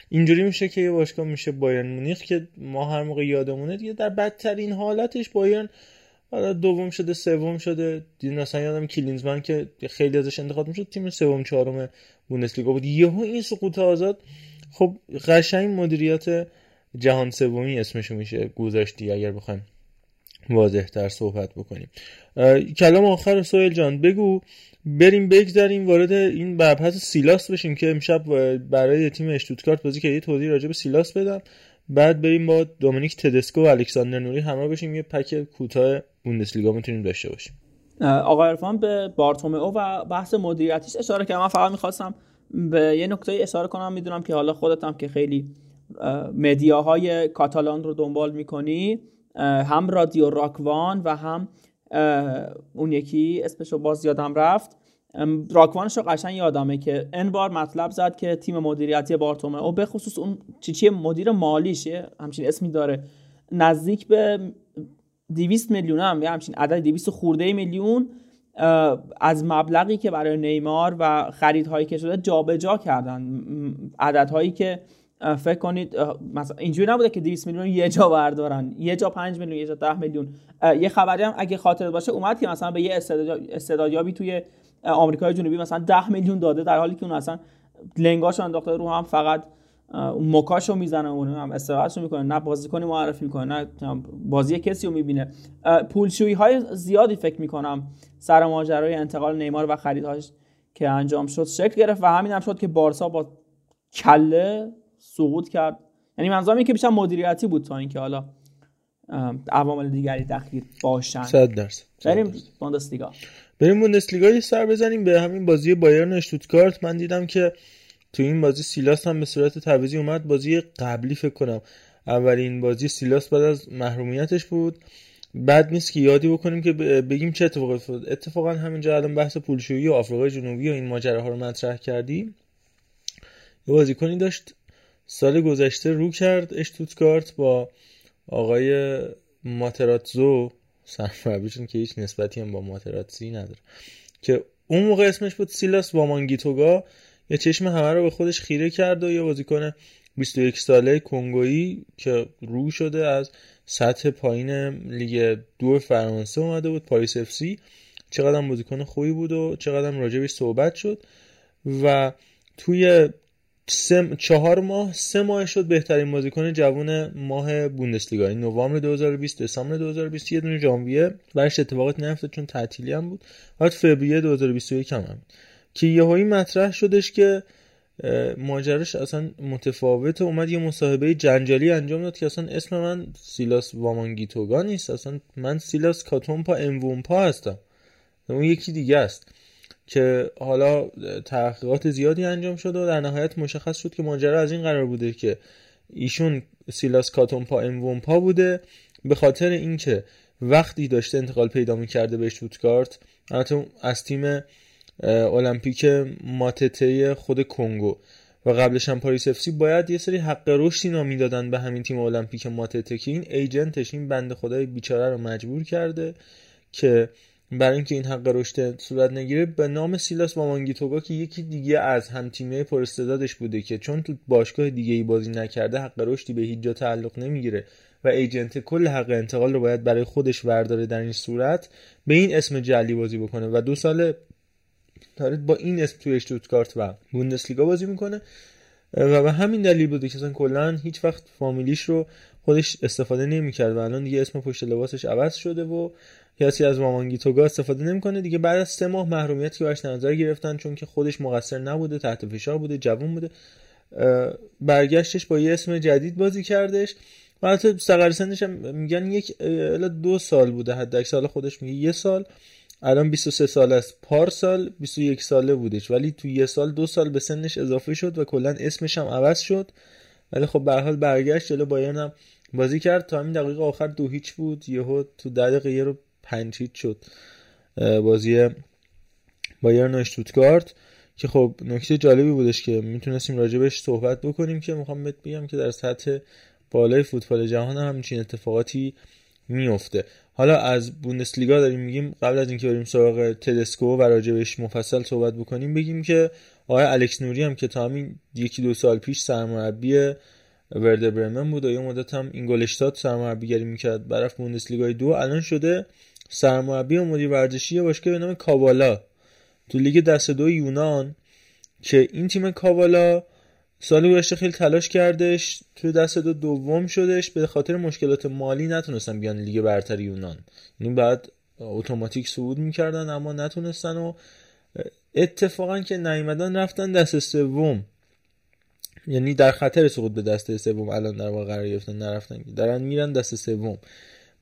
اینجوری میشه که یه باشگاه میشه بایرن مونیخ که ما هر موقع یادمونه دیگه در بدترین حالتش بایرن حالا دوم شده سوم شده. دیدین مثلا یادم کلینزمن که خیلی ازش انتخاب می‌شد تیم سوم چهارم بوندسلیگا بود. یهو این سقوط آزاد. خب قشنگ مدیریت جهان سومی اسمشو میشه گذاشتی اگر بخوایم واضح تر صحبت بکنیم. کلام آخر سویل جان بگو. بریم بگذاریم وارد این مبحث سیلاس بشیم که امشب برای تیم اشتوتگارت بازی که یه توضیح راجع به سیلاس بدم. بعد بریم با دومینیک تدسکو و الکساندر نوری همراه بشیم یه پک کوتاه بوندسلیگا می‌تونیم داشته باشیم. آقای ارفان به بارتومئو و بحث مدیریتیش اشاره کردم. من فقط می‌خواستم به یه نکته اشاره کنم. می‌دونم که حالا خودت هم که خیلی مدیاهای کاتالان رو دنبال می‌کنی هم رادیو راکوان و هم اون یکی اسمشو باز یادم رفت. راکوانش رو قشنگ یادمه که این بار مطلب زد که تیم مدیریتی بارتومئو به خصوص اون چی چی مدیر مالیش همچین اسمی داره. نزدیک به 200 میلیون هم یا همچین عدد 200 خورده میلیون از مبلغی که برای نیمار و خریدهایی که شده جابجا جا کردن عددهایی که فکر کنید مثلا اینجوری نبوده که 200 میلیون یه جا بردارن. یه جا 5 میلیون یه جا 10 میلیون. یه خبری هم اگه خاطر باشه اومد که مثلا به یه استعدادیابی توی آمریکای جنوبی مثلا 10 میلیون داده در حالی که اون اصلا لنگاش انداخته رو هم فقط مکاشو می‌زنه اون هم استراحتشو می‌کنه نه بازیکنی معرفی می‌کنه نه بازی کسی رو می‌بینه. پولشویی های زیادی فکر می‌کنم سر ماجرای انتقال نیمار و خریدهاش که انجام شد شکل گرفت و همین هم شد که بارسا با کله سقوط کرد. یعنی منظورم که بیشتر مدیریتی بود تا اینکه حالا عوامل دیگری دخیل باشن. 100 درصد بریم بوندسلیگا. بریم بوندسلیگا یه سر بزنیم به همین بازی بایرن اشتوتگارت من دیدم که تو این بازی سیلاس هم به صورت تعویضی اومد. بازی قبلی فکر کنم اولین بازی سیلاس بعد از محرومیتش بود. بعد نیست که یادی بکنیم که بگیم چه اتفاقی افتاد. اتفاقا همینجا الان بحث پولشویی و آفریقای جنوبی و این ماجراها رو مطرح کردیم. یه بازیکنی داشت سال گذشته رو کرد اشتوتگارت با آقای ماتراتزو سرمربیشون که هیچ نسبتی هم با ماتراتزی نداره که اون موقع اسمش بود سیلاس وامانگیتوگا. یه چشم همه رو به خودش خیره کرد و یه بازیکن 21 ساله کنگویی که رو شده از سطح پایین لیگ دو فرانسه اومده بود پاریس اف سی. چقدر بازیکن خوبی بود و چقدر راجبش صحبت شد. و توی سه چهار ماه سه ماه شد بهترین بازیکن جوان ماه بوندسلیگا. این نوامبر 2020 دسامبر 2020 یه دونه ژانویه. برش اتفاقات نیفتاد چون تعطیلی هم بود. بعد فوریه 2021 هم, هم که یهویی مطرح شدش که ماجرش اصلا متفاوت اومد یه مصاحبه جنجالی انجام داد که اصلا اسم من سیلاس وامانگیتوگا نیست. اصلا من سیلاس کاتومپا امومپا هستم. اون یکی دیگه است. که حالا تحقیقات زیادی انجام شد و در نهایت مشخص شد که ماجرا از این قرار بوده که ایشون سیلاس کاتومپا امومپا بوده. به خاطر اینکه وقتی داشته انتقال پیدا می‌کرده به شوتکارت از تیم المپیک ماتته خود کنگو. و قبلش هم پاریس اف باید یه سری حق رشدی نامی دادن به همین تیم المپیک ماتته که این ایجنتش این بنده خدای بیچاره رو مجبور کرده که برای اینکه این حق رشد صورت نگیره به نام سیلاس وامانگیتوگا که یکی دیگه از هم تیمیای پر استعدادش بوده که چون تو باشگاه دیگه ای بازی نکرده حق رشدی به هیچ جا تعلق نمی‌گیره و ایجنت کل حق انتقال رو باید برای خودش ورداره در این صورت به این اسم جلی بازی بکنه و دو سال داره با این اسم توی اشتوتگارت و بوندسلیگا بازی می‌کنه. و به همین دلیل بوده که اصلا کلا هیچ وقت فامیلیش رو خودش استفاده نمی‌کرد و الان دیگه اسم پشت لباسش عوض شده و کسی از مامانگی توگا استفاده نمی‌کنه. دیگه بعد از سه ماه محرومیت که براش نظر گرفتن چون که خودش مقصر نبوده تحت فشار بوده جوون بوده. برگشتش با یه اسم جدید بازی کردش. و حتی سقر سنش هم میگن یک دو سال بوده حد سال خودش میگه یه سال. الان 23 سال است. پارسال 21 ساله بودش. ولی تو یه سال دو سال به سنش اضافه شد و کلا اسمش هم عوض شد. ولی خب به حال برگشت جلو بایرن هم بازی کرد. تا همین دقیقه آخر دو هیچ بود. یهو تو ده دقیقه رو پنج هیچ شد بازی بایرن اشتوتگارت که خب نکته جالبی بودش که می‌تونستیم راجبش صحبت بکنیم که می‌خوام بهت بگم که در سطح بالای فوتبال جهان هم همچین اتفاقاتی میفته حالا از بوندسلیگا داریم میگیم قبل از اینکه بریم سراغ تدسکو و راجبش مفصل صحبت بکنیم بگیم که آقای الکس نوری هم که تا همین یکی دو سال پیش سرمربی ورده برمن بود و یه مدت هم اینگولشتات سرمربیگری می‌کرد برف بوندسلیگای دو الان شده سرمربی و مدیر ورزشی باشگاه به نام کاوالا تو لیگ دست دو یونان که این تیم کاوالا سال گذشته خیلی تلاش کردش. تو دست دو دوم شدش. به خاطر مشکلات مالی نتونستن بیان لیگ برتر یونان. یعنی بعد اتوماتیک صعود می‌کردن اما نتونستن و اتفاقا که نیومدن رفتن دست سوم. یعنی در خطر سقوط به دست سوم الان در واقع قرار گرفتن نرفتن. دارن میرن دست سوم.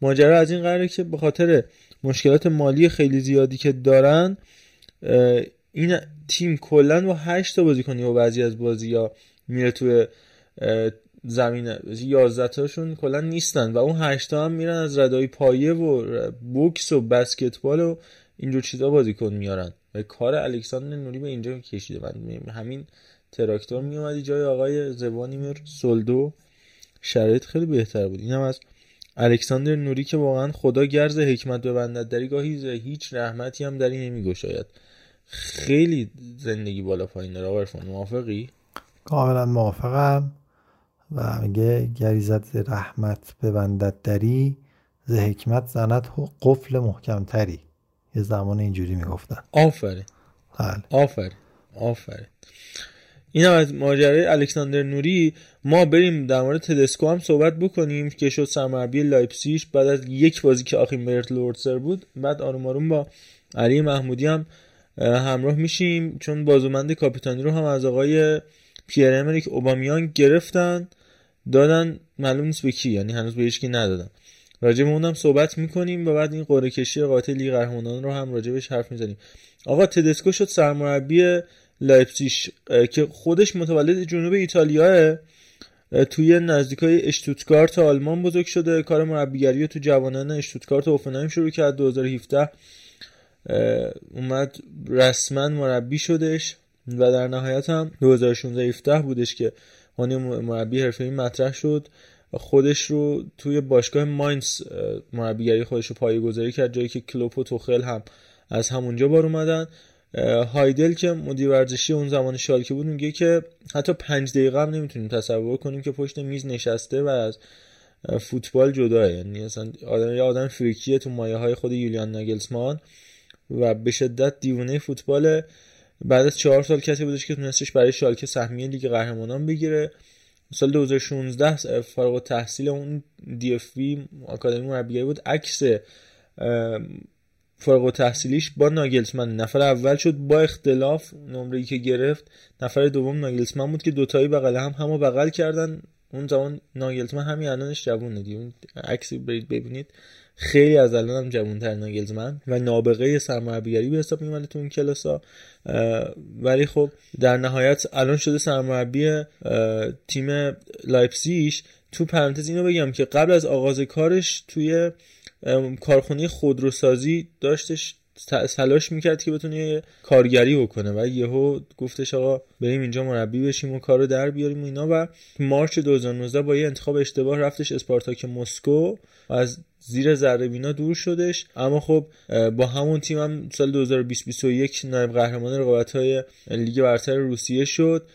ماجرا از این قراره که به خاطر مشکلات مالی خیلی زیادی که دارن این تیم کلا با 8 تا بازیکن و بعضی از بازی ها میره توی زمین 11 تاشون کلا نیستن و اون 8 تا هم میرن از ردای پایه و بوکس و بسکتبال و اینجور چیزا بازیکن میارن. و کار الکساندر نوری به اینجا کشیده. من همین تراکتور میومدی جای آقای زبانیمر سولدو شرایط خیلی بهتر بود. اینم از الکساندر نوری که واقعا خدا گرز حکمت ببندد در گاهی هیچ رحمتی هم در این نمیگشاید. خیلی زندگی بالا پایین داره آقای موافقی؟ کاملا موافقم و میگه گریزت رحمت ببندد دری ز حکمت زند قفل محکمتری. یه زمان اینجوری می‌گفتن. آفرین. بله. آفرین. آفرین. این از ماجرای الکساندر نوری. ما بریم در مورد تدسکو هم صحبت بکنیم که شد سرمربی لایپسیش بعد از یک بازی که آخی مرت لوردسر بود. بعد آروم آروم با علی محمودی هم همراه میشیم چون بازومند کاپیتانی رو هم از آقای پیر امریک اوبامیان گرفتن. دادن معلوم نیست به کی یعنی هنوز به کی ندادن. راجع به اونم صحبت می‌کنیم و بعد این قرعه کشی قاطی لیگ قهرمانان رو هم راجع بهش حرف می‌زنیم. آقا تدسکو شد سرمربی لایپزیگ که خودش متولد جنوب ایتالیاه توی نزدیکای اشتوتگارت آلمان بزرگ شده. کار مربیگری تو جوانان اشتوتگارت و هوفنهایم شروع کرد 2017 اومد رسما مربی شدش و در نهایت هم 2016 17 بودش که عنوان مربی حرفه‌ای مطرح شد. خودش رو توی باشگاه ماینز مربیگری خودش رو پایه‌گذاری کرد جایی که کلوپ و توخل هم از همونجا بار اومدن. هایدل که مدیر ورزشی اون زمان شالکه بود میگه که حتی پنج دقیقه هم نمی‌تونیم تصور کنیم که پشت میز نشسته و از فوتبال جداه. یعنی اصلا آدم یه آدم فریکیه تو مایه های خود یولیان ناگلسمان و به شدت دیوونه فوتبال. بعد از چهار سال کسی بودش که تونستش برای شالکه سهمیه لیگ قهرمانان بگیره. سال 2016 فارغ تحصیل اون دی اف بی آکادمی مربیگری بود. عکس فارغ تحصیلیش با ناگلسمن. نفر اول شد با اختلاف نمره که گرفت. نفر دوم ناگلسمن بود که دوتایی بغل هم همو بغل کردن. اون زمان ناگلسمن همین الانش جوونه دیگه. اون عکسی برید ببینید. خیلی از الان هم جوانتر ناگلزمن و نابغه سرمربیگری به حساب میمونه تو این کلاسا ولی خب در نهایت الان شده سرمربی تیم لایپسیش تو پرانتز اینو بگم که قبل از آغاز کارش توی کارخونه خودروسازی داشتش تلاش می‌کرد که بتونه کارگری بکنه و یهو گفتش آقا بریم اینجا مربی بشیم و کارو در بیاریم و اینا و مارچ 2019 با یه انتخاب اشتباه رفتش اسپارتاک مسکو و از زیر ذره بینا دور شدش. اما خب با همون تیم هم سال 2021 نایب قهرمان رقابت های لیگ برتر روسیه شد.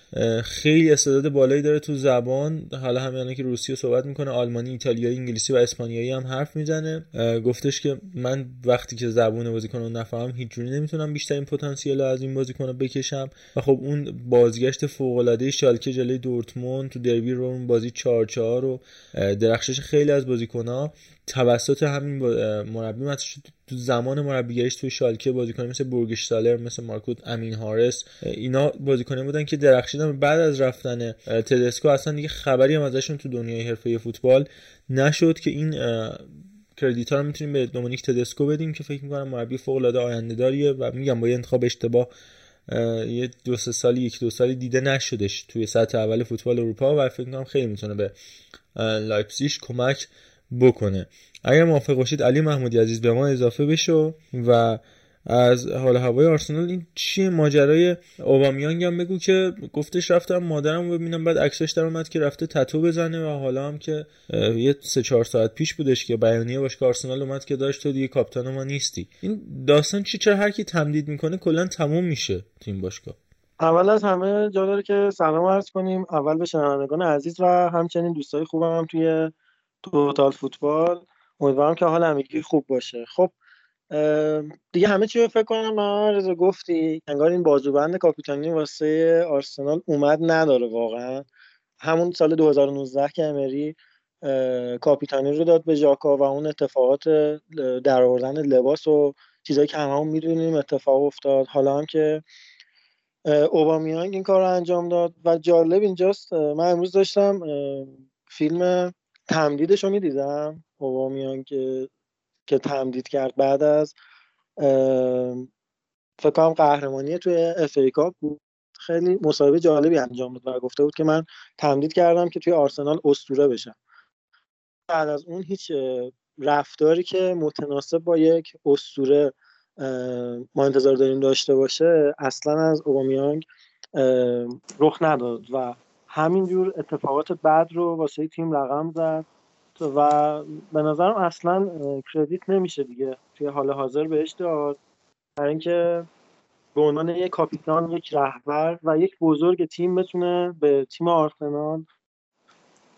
خیلی استعداد بالایی داره تو زبان. حالا همین که روسیه صحبت می‌کنه آلمانی ایتالیایی انگلیسی و اسپانیایی هم حرف می‌زنه. گفتش که من وقتی که زبون بازیکن رو نفهم هیچ جوری نمی‌تونم بیشترین پتانسیل از این بازیکن بکشم. و خب اون بازگشت فوق العاده شالکه جلوی دورتموند تو دربی روم بازی 4 4 و درخشش خیلی از بازیکن‌ها توسط همین مربی مثلا تو زمان مربیگریش توی شالکه بازیکن مثل بورگشتالر مثل مارکوت امین هارس اینا بازیکنه بودن که درخشیدن. بعد از رفتن تدسکو اصلا دیگه خبری هم ازشون تو دنیای حرفه فوتبال نشد که این کردیت ها رو می‌تونیم به دومینیک تدسکو بدیم که فکر می‌کنم مربی فوق العاده آینده داریه و میگم با یه انتخاب اشتباه یه دو سه سالی یک دو سالی دیده نشدش توی سطح اول فوتبال اروپا و فکر کنم خیلی می‌تونه به لایپزیش کمک بکنه. اگر موافق باشید علی محمودی عزیز به ما اضافه بشو و از حال هوای آرسنال این چیه ماجرای اوبامیانگ هم بگو که گفتش رفتم مادرم ببینم بعد عکسش در اومد که رفته تتو بزنه و حالا هم که یه سه چهار ساعت پیش بودش که بیانیه باشگاه آرسنال اومد که داشت تو دیگه کاپیتان ما نیستی. این داستان چی؟ چرا هر کی تمدید می‌کنه کلا تموم میشه تیم باشگاه؟ اول از همه جا داره که سلام عرض کنیم. اول به شنوندگان عزیز و همچنین دوستای خوبم هم توی توتال فوتبال. امیدوارم که حال همگی خوب باشه. خب دیگه همه چی رو فکر کنم من رضا گفتی. انگار این بازوبند کاپیتانی واسه آرسنال اومد نداره واقعا. همون سال 2019 که امری کاپیتانی رو داد به ژاکا و اون اتفاقات در آوردن لباس و چیزایی که هممون می‌دونیم اتفاق افتاد. حالا هم که اوبامیانگ این کار رو انجام داد و جالب اینجاست. من امروز داشتم فیلم تمدیدش رو می‌دیدم؟ اوبامیانگ که که تمدید کرد بعد از فکر کنم قهرمانی توی اف بود. خیلی مصاحبه جالبی انجام داد و گفته بود که من تمدید کردم که توی آرسنال اسطوره بشم. بعد از اون هیچ رفتاری که متناسب با یک اسطوره ما انتظار داریم داشته باشه اصلا از اوبامیانگ رخ نداد و همینجور اتفاقات بعد رو واسه تیم رقم زد و به نظرم اصلا کردیت نمیشه دیگه توی حال حاضر بهش داد. برای اینکه به عنوان یک کاپیتان یک رهبر و یک بزرگ تیم بتونه به تیم آرسنال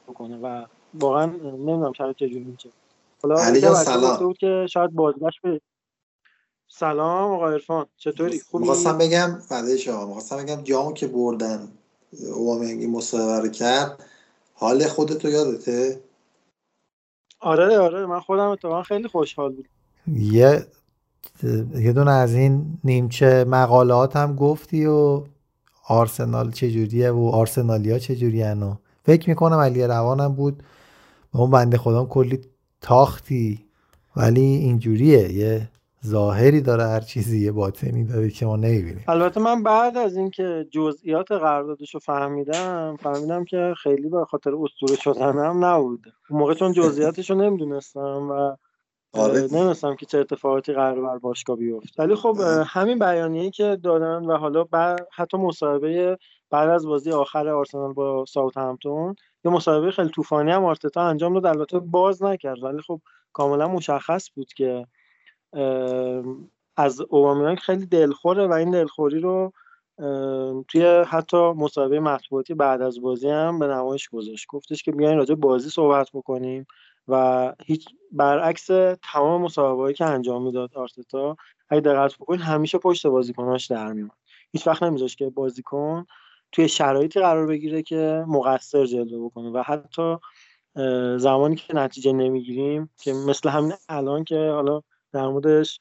بکنه و واقعا نمی‌دونم شاید چجوری میشه. حالا سلام. بود که شاید بازگشت به سلام آقا عرفان چطوری؟ خوبی؟ می‌خواستم بگم بعد شما می‌خواستم بگم جامو که بردن. اوبامیانگ این مصاحبه کرد. حال خودتو یادته؟ آره آره من خودم اتفاقا خیلی خوشحال بود. یه یه دونه از این نیمچه مقالات هم گفتی و آرسنال چجوریه و آرسنالیا چجوری و فکر می‌کنم علی روانم بود. به اون بنده خودم کلی تاختی ولی اینجوریه. یه ظاهری داره هر چیزی یه باطنی داره که ما نمی‌بینیم. البته من بعد از اینکه جزئیات قراردادش رو فهمیدم فهمیدم که خیلی به خاطر اسطوره شدنم نبود اون موقع چون جزئیاتش رو نمی‌دونستم و آره. نمی‌دونستم که چه اتفاقاتی قرار بر باشگاه بیفته. ولی خب همین بیانیه‌ای که دادن و حالا بعد حتی مصاحبه بعد از بازی آخر آرسنال با ساوت همتون یه مصاحبه خیلی طوفانی هم آرتتا انجام داد. البته باز نکرد ولی خب کاملا مشخص بود که از اوبامیانگ خیلی دلخوره و این دلخوری رو توی حتی مصاحبه مطبوعاتی بعد از بازی هم به نمایش گذاشت. گفتش که بیاین راجع بازی صحبت بکنیم و هیچ برعکس تمام مصاحبه‌ای که انجام می‌داد آرتتا اگه دقت بکنید همیشه پشت بازیکناش در میومد هیچ وقت نمیذاشت که بازیکن توی شرایطی قرار بگیره که مقصر جلوه بکنه و حتی زمانی که نتیجه نمی‌گیریم که مثل همین الان که حالا در موردش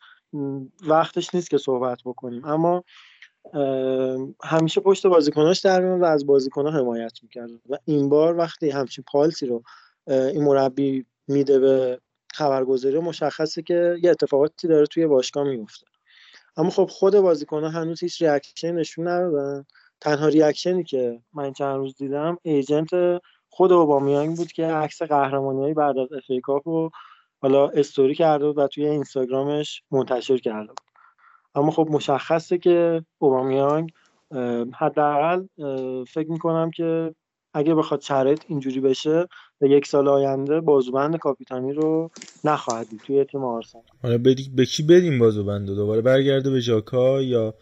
وقتش نیست که صحبت بکنیم. اما همیشه پشت بازیکناش در و از بازیکنها حمایت می‌کرد و این بار وقتی همچین پالسی رو این مربی میده به خبرگزاری مشخصه که یه اتفاقاتی داره توی باشگاه میفته اما خب خود بازیکنها هنوز هیچ reaction نشون ندادن. تنها reaction ی که من چند روز دیدم agent خود اوبامیانگ بود که عکس قهرمانی بعد از اف رو حالا استوری کرده بود و توی اینستاگرامش منتشر کرده بود. اما خب مشخصه که اوبامیانگ حداقل فکر می‌کنم که اگه بخواد شرایط اینجوری بشه به یک سال آینده بازوبند کاپیتانی رو نخواهد دید توی تیم آرسنال. حالا بدی به کی بدیم بازوبند دوباره برگرده به ژاکا یا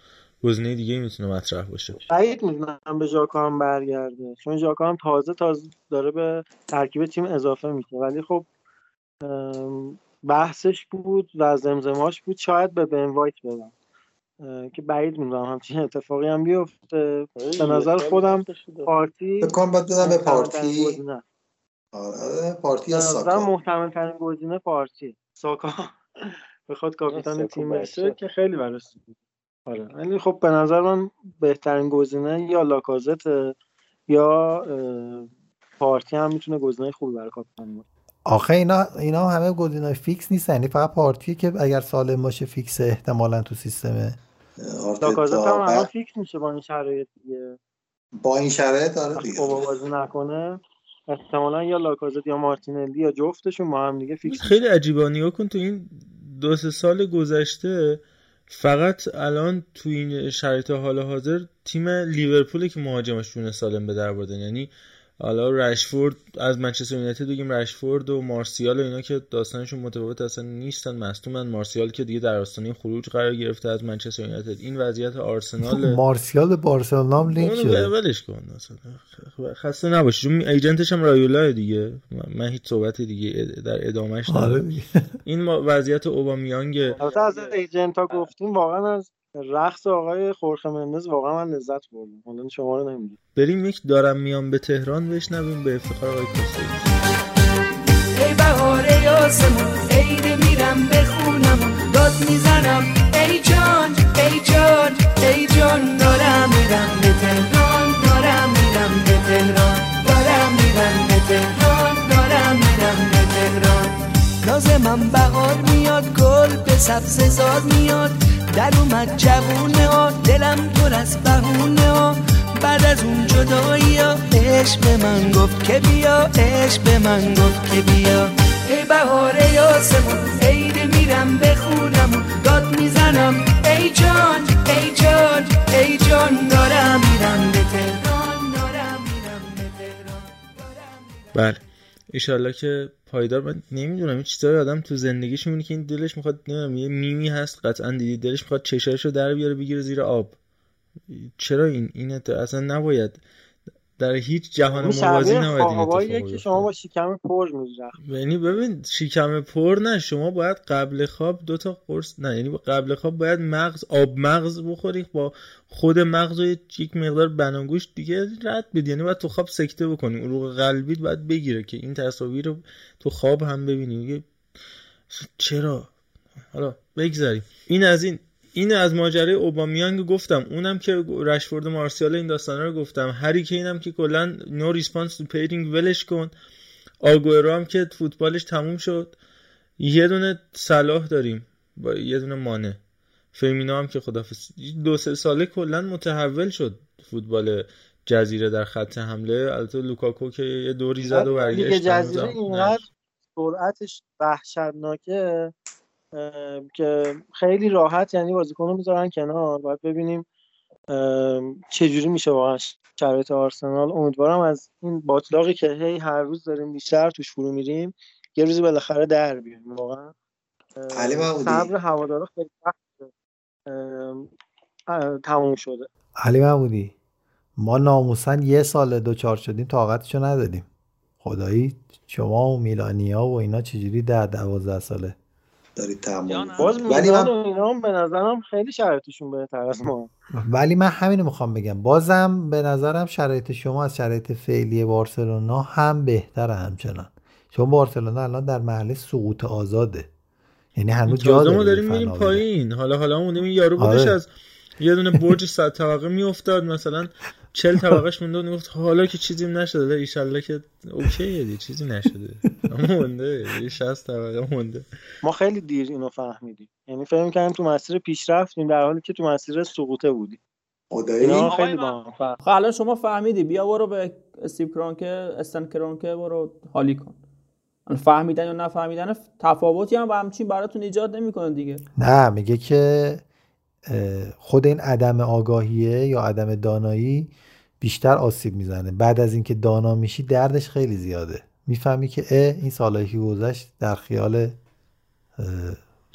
گزینه دیگه می‌تونه مطرح باشه؟ بعید می‌دونم به ژاکا هم برگرده چون ژاکا هم تازه تازه داره به ترکیب تیم اضافه میشه. ولی خب بحثش بود و زمزماش بود. شاید به بن وایت بدم که بعید می‌دونم همچین اتفاقی هم بیفته. به نظر خودم پارتی بکنم باید بدم به پارتی. آره پارتی یا نظر ساکا. محتمل ترین گزینه پارتی. ساکا. [laughs] بخواد کاپیتان ساکا تیم. بشه که خیلی براش سخته. آره. ولی خب به نظر من بهترین گزینه یا لاکازت یا پارتی هم می‌تونه گزینه خوبی برای کاپیتان باشه. آخه اینا اینا همه گزینه‌های فیکس نیستن. یعنی فقط پارتیه که اگر سالم باشه فیکسه احتمالا تو سیستمه. لاکازت هم فیکس میشه با این شرایط دیگه. با این شرایط آره وقتی دیگه. بازی نکنه احتمالا یا لاکازت یا مارتینلی یا جفتشون با هم دیگه فیکس خیلی عجیبا نگاه کن تو این دو سه سال گذشته فقط الان تو این شرایط حال حاضر تیم لیورپول که مهاجمش جون سالم به در بردن. یعنی حالا رشفورد از منچستر یونایتد بگیم رشفورد و مارسیال و اینا که داستانشون متفاوت اصلا نیستن مصدومن. مارسیال که دیگه در آستانه خروج قرار گرفته از منچستر یونایتد. این وضعیت آرسنال مارسیال به بارسلونا هم لینک اونو شده. ولش کن اصلا. خسته نباشی. چون ایجنتش هم رایولا دیگه. من- هیچ صحبت دیگه در ادامهش آره ندارم. این وضعیت اوبامیانگ البته از ایجنت ها گفتیم واقعا از رقص آقای خورخه مندز واقعا من لذت بردم. حالا شما رو نمی‌دید بریم یک دارم میام به تهران بشنویم به افتخار آقای کوسه ای بهار آسمون عید میرم بخونم داد می‌زنم ای جان ای جان ای جان. دارم میرم به تهران دارم میرم به تهران. دارم میرم به تهران دارم میرم به تهران. ناز من بهار میاد گل به سبز زار میاد. در اومد جوونه ها دلم پر از بهونه ها بعد از اون جدایی ها عشق به من گفت که بیا عشق به من گفت که بیا. ای بهار آسمون عید میرم بخونم داد می‌زنم ای جان ای جان ای جان دارم میرم به تهران دارم میرم به تهران بله. ایشالله که پایدار من نمی‌دونم این چیزای آدم تو زندگیش می‌بینی که این دلش می‌خواد نمی‌دونم یه میمی هست قطعا دیدی دلش می‌خواد چشاشو در بیاره بگیره زیر آب. چرا این این اصلا نباید در هیچ جهان این موازی نباید اتفاق که شما با شکم پر میزرخ یعنی ببین شکم پر نه شما باید قبل خواب دو تا قرص نه یعنی قبل خواب باید مغز آب مغز بخوری با خود مغز و یک مقدار بناگوش دیگه رد بدی. یعنی باید تو خواب سکته بکنی. عروق قلبیت باید بگیره که این تصاویر رو تو خواب هم ببینی. چرا؟ حالا بگذاریم. این از این. این از ماجرای اوبامیانگ گفتم اونم که رشفورد مارسیال این داستانا رو گفتم هری کینم که کلا no response to paging ولش کن. آگوئرو هم که فوتبالش تموم شد. یه دونه صلاح داریم با یه دونه مانه. فرمینا هم که خدافظ دو سه ساله کلا متحول شد فوتبال جزیره در خط حمله. البته لوکاکو که یه دوری زد و برگشت جزیره. اینقدر سرعتش وحشتناکه. که خیلی راحت یعنی بازیکن رو می‌ذارن کنار باید ببینیم چجوری میشه واقعا شرایط آرسنال. امیدوارم از این باطلاقی که هی هر روز داریم بیشتر توش فرو میریم یه روزی بالاخره در بیاریم واقعا. صبر هوادارا خیلی اه، تموم شده. علی محمودی ما ناموسن یه سال دوچار شدیم طاقتشو نداریم خدایی شما و میلانیا و اینا چجوری در دوازده ساله؟ دارید باز ولی من هم به نظرم خیلی شرایطشون بهتر از ما. ولی من همینو می‌خوام بگم. بازم به نظرم شرایط شما از شرایط فعلی بارسلونا هم بهتره همچنان. چون بارسلونا الان در محل سقوط آزاده. یعنی هنوز جا ما داره داریم میریم. پایین. حالا حالا این یارو بودش آره. از یه دونه برج صد طبقه میافتاد. مثلا چل طبقهش مونده بود می‌گفت حالا که چیزی نشده ایشالله که اوکیه دی چیزی نشده. اما [laughs] مونده یه 60 طبقه مونده. ما خیلی دیر اینو فهمیدیم. یعنی فکر کردیم تو مسیر پیشرفتیم در حالی که تو مسیر سقوطه بودیم. خدایی. خیلی خب الان شما فهمیدی بیا برو به استیو کرونکه استن کرونکه برو حالی کن. الان فهمیدن یا نفهمیدن تفاوتی هم با همچین براتون ایجاد نمی‌کنه دیگه. نه میگه که خود این عدم آگاهیه یا عدم دانایی بیشتر آسیب می‌زنه. بعد از اینکه دانا میشی دردش خیلی زیاده. می‌فهمی که اه این سالهایی که گذشت در خیال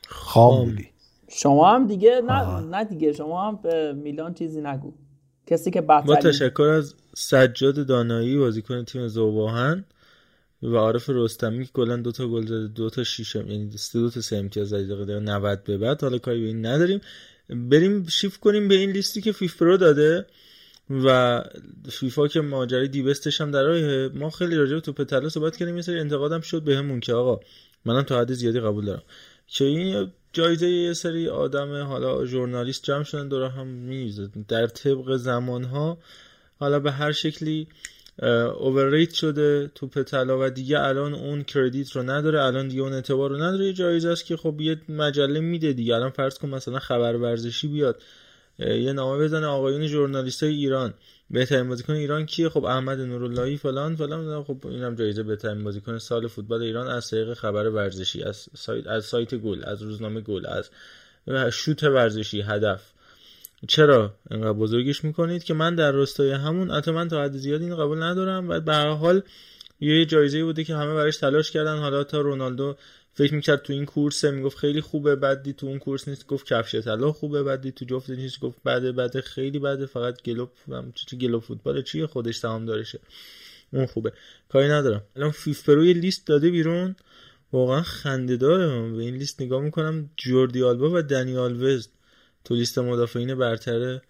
خام بودی. شما هم دیگه نه. نه دیگه. شما هم به میلان چیزی نگو. کسی که با بدترین تشکر از سجاد دانایی بازیکن تیم ذوب‌آهن و عارف رستمی که کلا دو تا گل زده دو تا شیش یعنی سه دو تا سه امتیاز زده دقیقه 90 به بعد. حالا کاری به این نداریم. بریم شیفت کنیم به این لیستی که فیف پرو داده. و فیفا که ماجرای The Best ش هم در راهه ما خیلی راجع به توپ طلا صحبت کردیم یه سری انتقادم شد بهمون که آقا منم تا حد زیادی قبول دارم. که این جایزه یه سری آدم حالا ژورنالیست جمع شدن دور هم می‌زد در طبق زمانها حالا به هر شکلی اوورریت شده توپ طلا و دیگه الان اون کردیت رو نداره الان دیگه اون اعتبار رو نداره. یه جایزه است که خب یه مجله میده دیگه. الان فرض کن مثلا خبر ورزشی بیاد. یه نامه بزنه آقایون ژورنالیست های ایران. بهترین بازیکن ایران کیه؟ خب احمد نوراللهی فلان فلان خب اینم جایزه بهترین بازیکن سال فوتبال ایران از طریق خبر ورزشی از سایت از سایت گل از روزنامه گل از شوت ورزشی هدف. چرا انقدر بزرگش می‌کنید؟ که من در راستای همون حتی من تا حد زیادی اینو قبول ندارم و به هر حال یه جایزه بوده که همه براش تلاش کردن. حالا تا رونالدو فکر می‌کرد تو این کورسه می‌گفت خیلی خوبه بعد دید تو اون کورس نیست گفت کفش طلا خوبه بعد دید تو جفت نیست گفت بده بده خیلی بده فقط گلوب هم چه چه گلوب فوتبال چیه خودش تمام دارشه. اون خوبه. کاری ندارم. الان فیف پرو یه لیست داده بیرون. واقعا خنده داره. به این لیست نگاه می‌کنم. جوردی آلبا و دنی آلوز تو لیست مدافعین برتر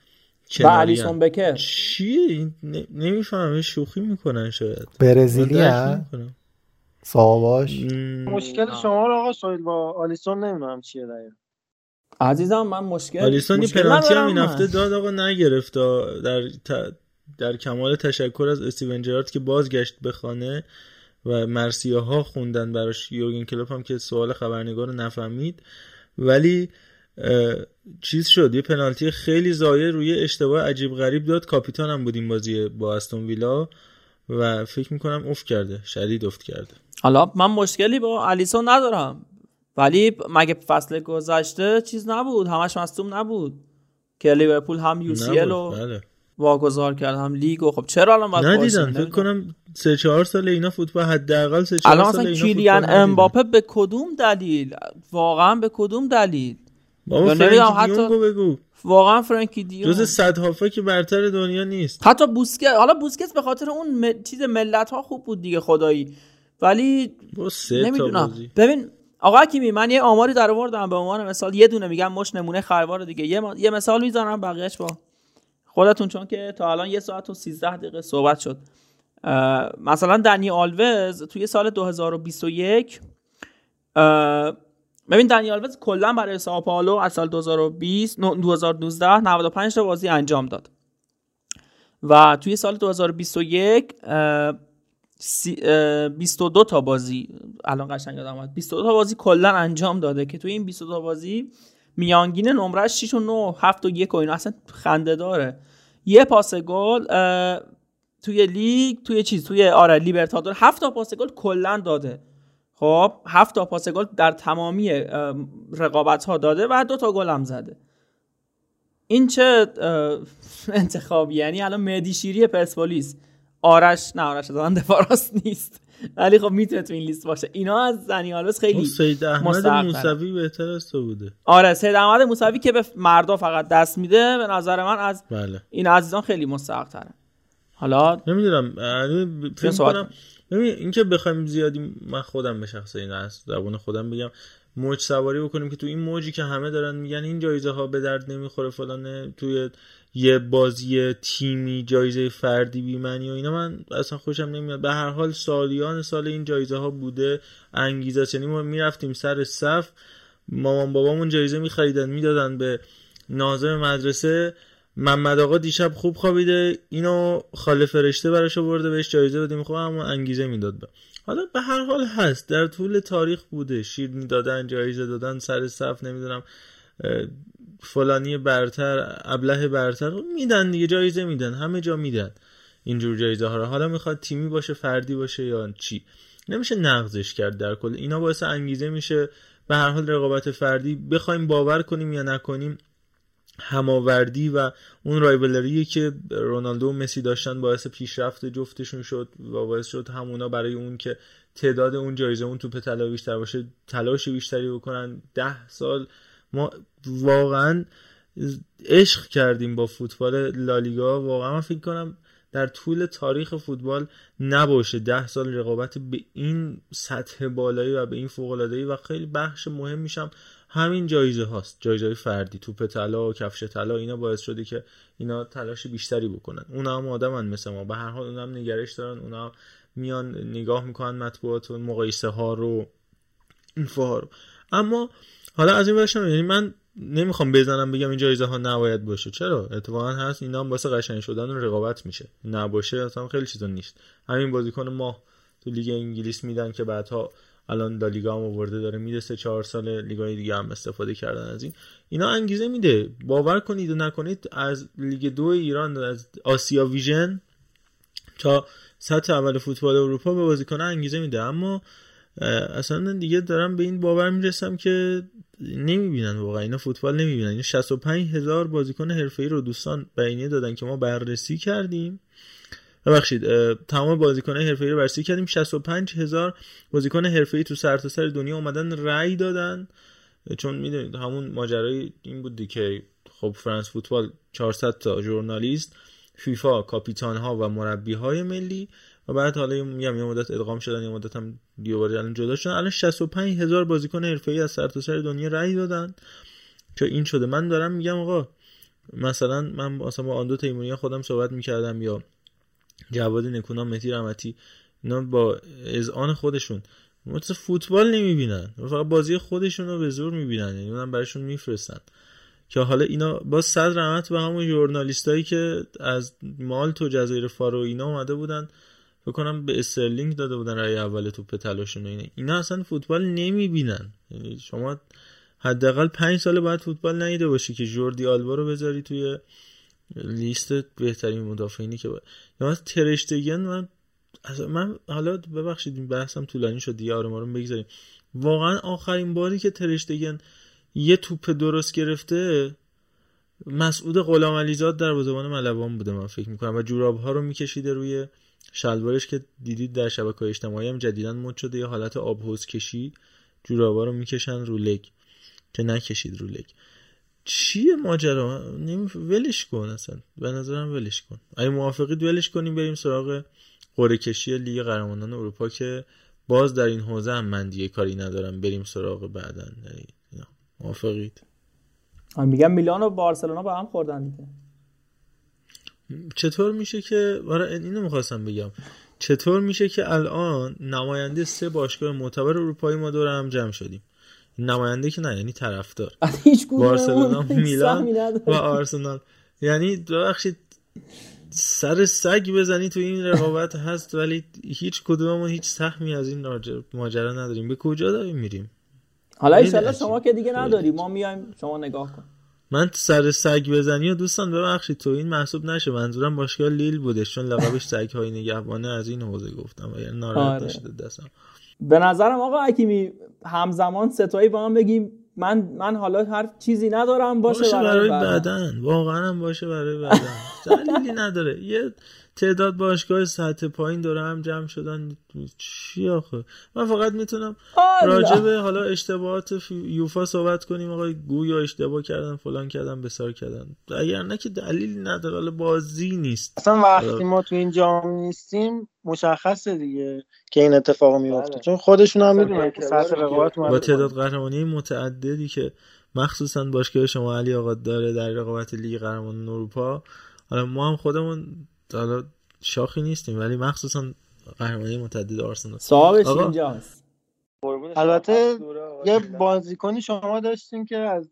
و الیسون بکر. چیه نمی‌فهمم. شوخی می‌کنن شاید. برزیلی صاحباش مشکل شما رو آقا سایل با آلیسون نمی‌دونم چیه دقیقا. عزیزم من مشکل آلیسون یه پنالتی هم این. هفته داد آقا نگرفت. در ت- در کمال تشکر از استیون جرارد که بازگشت به خانه و مرسیه ها خوندن براش. یورگن کلوپ هم که سوال خبرنگار رو نفهمید. ولی اه، چیز شد. یه پنالتی خیلی ضایع روی اشتباه عجیب غریب داد. کاپیتان هم بود این بازی با استون ویلا. و فکر می‌کنم افت کرده شدید افت کرده حالا من مشکلی با الیسون ندارم ولی مگه فصل گذشته چیز نبود همش مصدوم نبود که لیورپول هم یو سی رو بله. واگذار کرد هم لیگ و خب چرا الان باید ندیدم؟ فکر. کنم سه چهار سال اینا فوتبال حداقل سه چهار الان سال اینا کیلیان. امباپه به کدوم دلیل واقعا به کدوم دلیل بابا حتی- بگو واقعا فرانکی دیون. جز صد که برتر دنیا نیست. حتی بوسکت حالا بوسکت به خاطر اون م... چیز ملت ها خوب بود دیگه خدایی. ولی نمی‌دونم. ببین آقا حکیمی من یه آماری در آوردم. به عنوان مثال یه دونه میگم مش نمونه خروار دیگه. یه, ما- یه مثال می‌زنم بقیهش با خودتون چون که تا الان یه ساعت و 13 دقیقه صحبت شد. مثلا دنی آلوز توی سال 2021 اه، ببین دنی آلوز کلا برای ساو پائولو از سال 2020 نه، 2019 95 تا بازی انجام داد. و توی سال 2021 اه، سی- اه، 22 تا بازی الان قشنگ یادم اومد 22 تا بازی کلا انجام داده که توی این 22 تا بازی میانگین نمره 6 و 9 7 و 1 و اینا اصلا خنده داره. یه پاس گل توی لیگ توی چیز توی آره لیبرتادور 7 تا پاس گل کلا داده. خب 7 تا پاس گل در تمامی رقابت ها داده و دو تا گل هم زده. این چه [laughs] انتخابی؟ یعنی الان مهدی شیری پرسپولیس. آرش نه آرش دادن دفاع راست نیست. ولی خب می‌تونه تو این لیست باشه. اینا از زنی اون خیلی سید احمد. موسوی بهتر از تو بوده. آره سید احمد موسوی که به مردا فقط دست میده به نظر من از بله. این عزیزان خیلی مستحق تره حالا نمی‌دونم فکر کنم ببین اینکه بخوایم زیادی من خودم به شخص این از زبون خودم بگم موج سواری بکنیم که تو این موجی که همه دارن میگن این جایزه ها به درد نمی‌خوره فلانه توی یه بازی تیمی جایزه فردی بیمنی و اینا من اصلا خوشم نمیاد به هر حال سالیان سال این جایزه ها بوده انگیزه است. یعنی ما می‌رفتیم سر صف مامان بابامون جایزه میخریدن می‌دادن به ناظم مدرسه محمد آقا دیشب خوب خوابیده اینو خاله فرشته براش آورده بهش جایزه بدیم. خب همون انگیزه می‌داد به. حالا به هر حال هست در طول تاریخ بوده. شیرنی دادن جایزه دادن سر صف نمی‌دونم فلانی برتر ابله برتر میدن دیگه جایزه میدن. همه جا میدن اینجور جایزه ها رو. حالا می‌خواد تیمی باشه فردی باشه یا چی. نمیشه نقضش کرد در کل. اینا باعث انگیزه میشه. به هر حال رقابت فردی بخوایم باور کنیم یا نکنیم هماوردی و اون رایولری که رونالدو و مسی داشتن باعث پیشرفت جفتشون شد و باعث شد همونا برای اون که تعداد اون جایزه اون توپ طلا بیشتر باشه تلاش بیشتری بکنن. ده سال ما واقعا عشق کردیم با فوتبال لالیگا. واقعا من فکر کنم در طول تاریخ فوتبال نباشه ده سال رقابت به این سطح بالایی و به این فوق و خیلی بخش مهم میشم همین جایزه هاست. جایزه فردی توپ طلا و کفش طلا اینا باعث شده که اینا تلاش بیشتری بکنن. اونا هم آدمن مثل ما. به هر حال اونا هم نگرش دارن. اونا میان نگاه می‌کنن مطبوعات و مقایسه ها رو اینفوها رو. اما حالا از این ورشم یعنی من نمی‌خوام بزنم بگم این جایزه ها نباید باشه. چرا؟ اتفاقا هست اینا هم واسه قشنگ شدن و رقابت میشه. نباشه اصلا خیلی چیزا نیست. همین بازیکن ما تو لیگ انگلیس میدن که بعدها الان لالیگا هم آورده داره میده سه چهار سال لیگای دیگه هم استفاده کردن از این. اینا انگیزه میده. باور کنید و نکنید از لیگ دو ایران از آسیا ویژن تا سطح اول فوتبال اروپا به بازیکن انگیزه میده. اما اصلا دیگه دارم به این باور می‌رسم که نمی‌بینن واقعا. اینا فوتبال نمی‌بینن. این 65 هزار بازیکن حرفه‌ای رو دوستان بیانیه دادن که ما بررسی کردیم. ببخشید تمام بازیکن حرفه‌ای رو بررسی کردیم. 65 هزار بازیکن حرفه‌ای تو سرتاسر سر دنیا اومدن رأی دادن. چون می‌دونید همون ماجرای این بودی که خب فرانس فوتبال 400 تا ژورنالیست فیفا کاپیتان ها و مربی های ملی و بعد حالا میگم یه مدت ادغام شدن یه مدت هم دیواری الان جدا شدن. الان 65 هزار بازیکن حرفه‌ای از سرتاسر سر دنیا رأی دادن. که این شده. من دارم میگم آقا مثلا من مثلا با آن دو تیمونی خودم صحبت می‌کردم یا جواد نکونا مهدی رحمتی اینا با اذعان خودشون. مثل فوتبال نمی‌بینن. فقط بازی خودشون رو به زور می‌بینن. یعنی اونم براشون میفرستن. که حالا اینا با صد رحمت به همون ژورنالیستایی که از مالت و جزایر فارو اینا اومده بودن فکر به استرلینگ داده بودن رای اول توپ تلاشون اینا. اینا اصلا فوتبال نمی‌بینن. یعنی شما حداقل پنج سال بعد فوتبال ندیده باشی که جوردی آلبا رو بذاری توی لیست بهترین مدافعینی که باید یا ترشتگن من من حالا ببخشید این بحثم طولانی شد دیگه آره رو بگذاریم. واقعا آخرین باری که ترشتگن یه توپ درست گرفته مسعود غلام علیزاد در بازوان ملوان بوده من فکر می‌کنم. و جوراب ها رو میکشیده روی شلوارش که دیدید در شبکه اجتماعی هم جدیدن مد شده یه حالت آب حوز کشی. جورابا رو می‌کشن رو لگ که نکشید رو لگ چیه ماجرا؟ ولش کن اصلا. به نظرم ولش کن. اگه موافقید ولش کنیم بریم سراغ قرعه کشی لیگ قهرمانان اروپا که باز در این حوزه هم من دیگه کاری ندارم. بریم سراغ بعدا یعنی موافقید؟ میگم میلان و بارسلونا با هم خوردن دیگه. چطور میشه که آره اینو می‌خواستم بگم. چطور میشه که الان نماینده سه باشگاه معتبر اروپایی ما دور هم جمع شدیم؟ نماینده که نه یعنی طرفدار. [laughs] بارسلونا میلان و آرسنال. یعنی ببخشید سر سگ بزنی تو این رقابت هست ولی هیچ کدوممون هیچ سهمی از این ماجرا نداریم. به کجا داریم میریم؟ حالا ایشالله شما که دیگه نداری ما میایم شما نگاه کن. من سر سگ بزنی و دوستان ببخشید تو این محسوب نشه. منظورم باشگاه لیل بوده چون لقبش سگ های نگهبانه از این حوزه گفتم و یعنی ناراحت آره. داشته دستم. به نظرم آقا حکیمی همزمان ستایی با هم بگیم. من من حالا هر چیزی ندارم باشه, باشه برای, بدن. واقعا هم باشه برای بدن. دلیلی نداره. یه تعداد باشگاه سطح پایین داره هم جمع شدن. چی آخه؟ من فقط می‌تونم راجع به حالا اشتباهات یوفا صحبت کنیم. آقای گویا اشتباه کردن فلان کردن بسار کردن. اگر نه که دلیلی نداره حالا بازی نیست. اصلا وقتی ما تو این جام نیستیم مشخصه دیگه که این اتفاق میفته بله. چون خودشون هم می‌دونن که سطح رقابت با تعداد قهرمانی متعددی که مخصوصا باشگاه شما علی آقا داره در رقابت لیگ قهرمانان اروپا. حالا ما هم خودمون حالا شاخی نیستیم ولی مخصوصا قهرمانی متعدد آرسنال. صاحبش اینجاست. البته یه بازیکنی شما داشتیم که از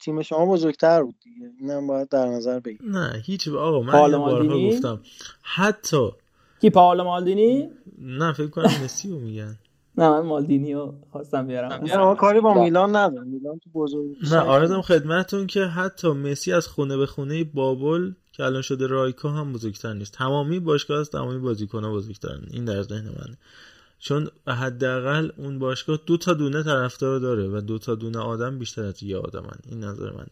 تیم شما بزرگتر بود دیگه. اینم باید در نظر بگیرید نه هیچ آقا من بارها گفتم. حتی کی پاولو مالدینی؟ نه فکر کنم مسی رو میگن. نه من مالدینی رو خواستم بیارم. نه کاری با میلان ندارم. میلان تو بزرگ نه آرزم خدمتتون که حتی مسی از خونه به خونه بابل که الان شده رایکا هم بزرگتر نیست. تمامی باشگاه از تمامی بازیکن ها بزرگترن این در ذهن منه. چون حداقل اون باشگاه دو تا دونه طرفدار داره و دو تا دونه آدم بیشتر از یه آدمن. این نظر من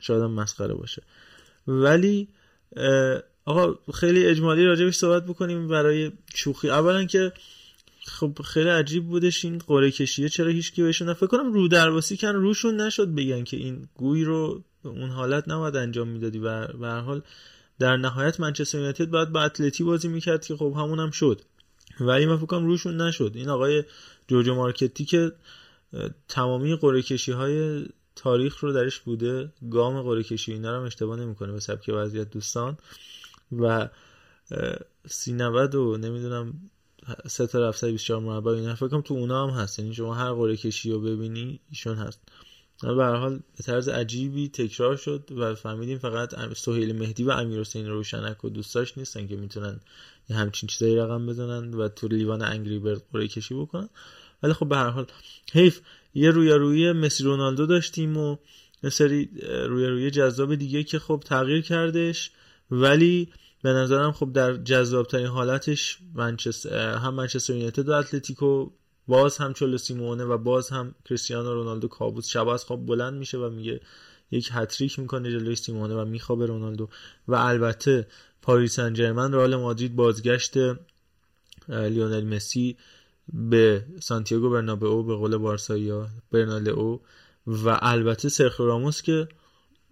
شاید مسخره باشه. ولی آقا خیلی اجمالی راجبش صحبت بکنیم برای شوخی. اولا که خب خیلی عجیب بودش این قره کشیه چرا هیچکی بهشون فکر کنم رو درواسی کن روشون نشد بگن که این گوی رو اون حالت نباید انجام می‌دادی و به حال در نهایت منچستر یونایتد باید با اتلتی بازی می‌کرد که خب همون هم شد. ولی من فکر کنم روشون نشد. این آقای جوجو مارکتی که تمامی قره کشی های تاریخ رو درش بوده گام قره کشی اینا رو اشتباه نمی‌کنه به سبک وضعیت دوستان. و سی نود و نمی‌دونم سه تا 724 مربع اینا فکر کنم تو اونا هم هست. یعنی شما هر قره کشی رو ببینی ایشون هست. به حال به طرز عجیبی تکرار شد و فهمیدیم فقط سهیل مهدی و امیر حسین روشنک و دوستاش نیستن که می‌تونن یه همچین چیزایی رقم بزنن و تو لیوان انگری برد قره کشی بکنن. ولی خب به هر حال حیف یه روی مسی رونالدو داشتیم و یه سری روی روی جذاب دیگه که خب تغییر کردش. ولی به نظرم خب در جذابترین حالتش منچستر هم منچستر یونایتد و اتلتیکو باز هم چلو سیمونه و باز هم کریستیانو رونالدو کابوس. شب از خواب بلند میشه و میگه یک هتریک می‌کنه جلوی سیمونه و میخوابه رونالدو. و البته پاریس سن رئال مادرید بازگشت لیونل مسی به سانتیاگو برنابئو به قول بارسایا برنالئو و البته سرخ راموس که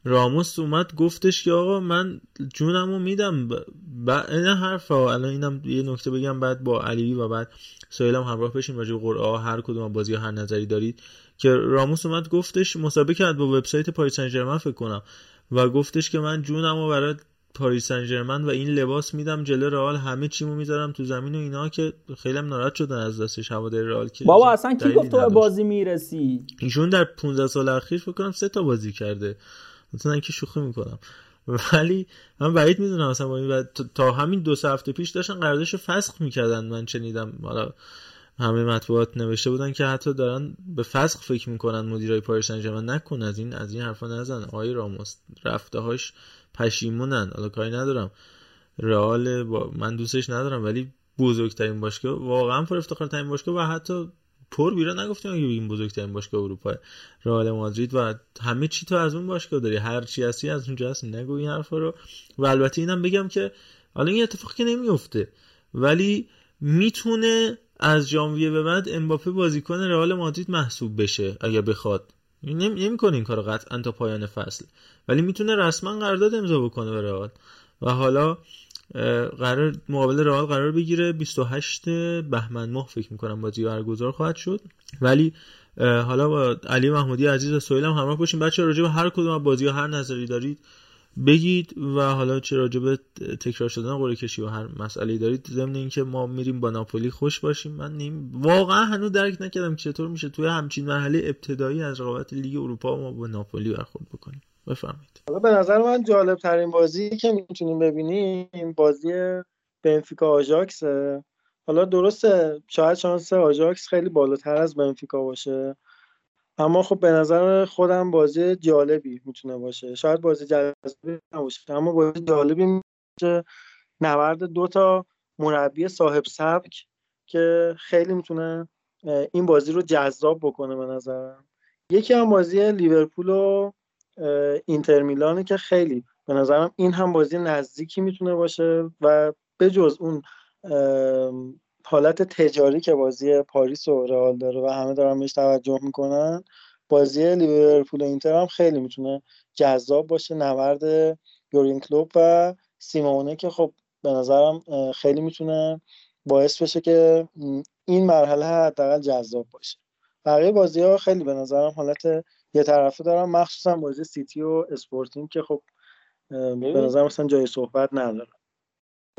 راموس اومد گفتش که آقا من جونمو میدم. ب... این حرف الان اینم یه نکته بگم بعد با علی و بعد سویلم همراه بشیم راجع به قرعه هر کدوم بازی هر نظری دارید. که راموس اومد گفتش مسابقه کرد با وبسایت پاریس سن فکر کنم. و گفتش که من جونمو برای پاریس سن و این لباس میدم جلو رئال. همه چیمو می‌ذارم تو زمین و اینا که خیلی ناراحت شدن از دستش هوادار رئال که بابا اصلا کی گفت تو بازی می‌رسی؟ ایشون در 15 سال اخیر فکر کنم سه تا بازی کرده. مثلا اینکه شوخی می‌کنم. ولی من بعید می‌دونم مثلا این تا همین دو سه هفته پیش داشتن قراردادش فسخ می‌کردن من چنیدم. حالا همه مطبوعات نوشته بودن که حتی دارن به فسخ فکر می‌کنن مدیرای پاریس سن نکن از این از این حرفا نزن. آقای راموس رفته هاش پشیمونن. حالا کاری ندارم. رئال با من دوستش ندارم ولی بزرگترین باشگاه واقعا پر افتخارترین باشگاه و حتی پر بیرا نگفتیم اگه این بزرگترین باشگاه اروپا رئال مادرید و همه چی تو از اون باشگاه داری. هر چی هستی از اونجا هست نگو این حرفا رو. و البته اینم بگم که حالا این اتفاق که نمیفته. ولی می‌تونه از ژانویه به بعد امباپه بازیکن رئال مادرید محسوب بشه اگه بخواد. نمی‌کنه این کارو قطعا تا پایان فصل. ولی می‌تونه رسما قرارداد امضا بکنه به رئال. و حالا قرار مقابل رئال قرار بگیره. 28 بهمن ماه فکر می‌کنم بازی برگزار خواهد شد. ولی حالا با علی محمودی عزیز و سهیل هم همراه باشیم. بچه راجع به هر کدوم بازی ها هر نظری دارید بگید و حالا چه راجع به تکرار شدن قرعه کشی و هر مسئله دارید ضمن اینکه ما میریم با ناپولی خوش باشیم. من نیم واقعا هنوز درک نکردم چطور میشه توی همچین مرحله ابتدایی از رقابت لیگ اروپا ما با ناپولی برخورد بکنیم. بفرمایید. حالا به نظر من جالب ترین بازی که می‌تونیم ببینیم بازی بنفیکا آژاکس حالا درسته شاید شانس آژاکس خیلی بالاتر از بنفیکا باشه. اما خب به نظر خودم بازی جالبی می‌تونه باشه. شاید بازی جذابی نباشه اما بازی جالبی میشه نبرد دو تا مربی صاحب سبک که خیلی می‌تونه این بازی رو جذاب بکنه به نظرم. یکی هم بازی لیورپول و اینتر میلانه که خیلی به نظرم این هم بازی نزدیکی می‌تونه باشه و به جز اون حالت تجاری که بازی پاریس و رئال داره و همه دارن بهش توجه می‌کنن بازی لیورپول و اینتر هم خیلی می‌تونه جذاب باشه. نبرد یورین کلوب و سیمونه که خب به نظرم خیلی می‌تونه باعث بشه که این مرحله حداقل جذاب باشه. بقیه بازی ها خیلی به نظرم حالت یه طرفه دارن مخصوصا بازی سیتی و اسپورتینگ که خب به نظر مثلا جای صحبت نداره.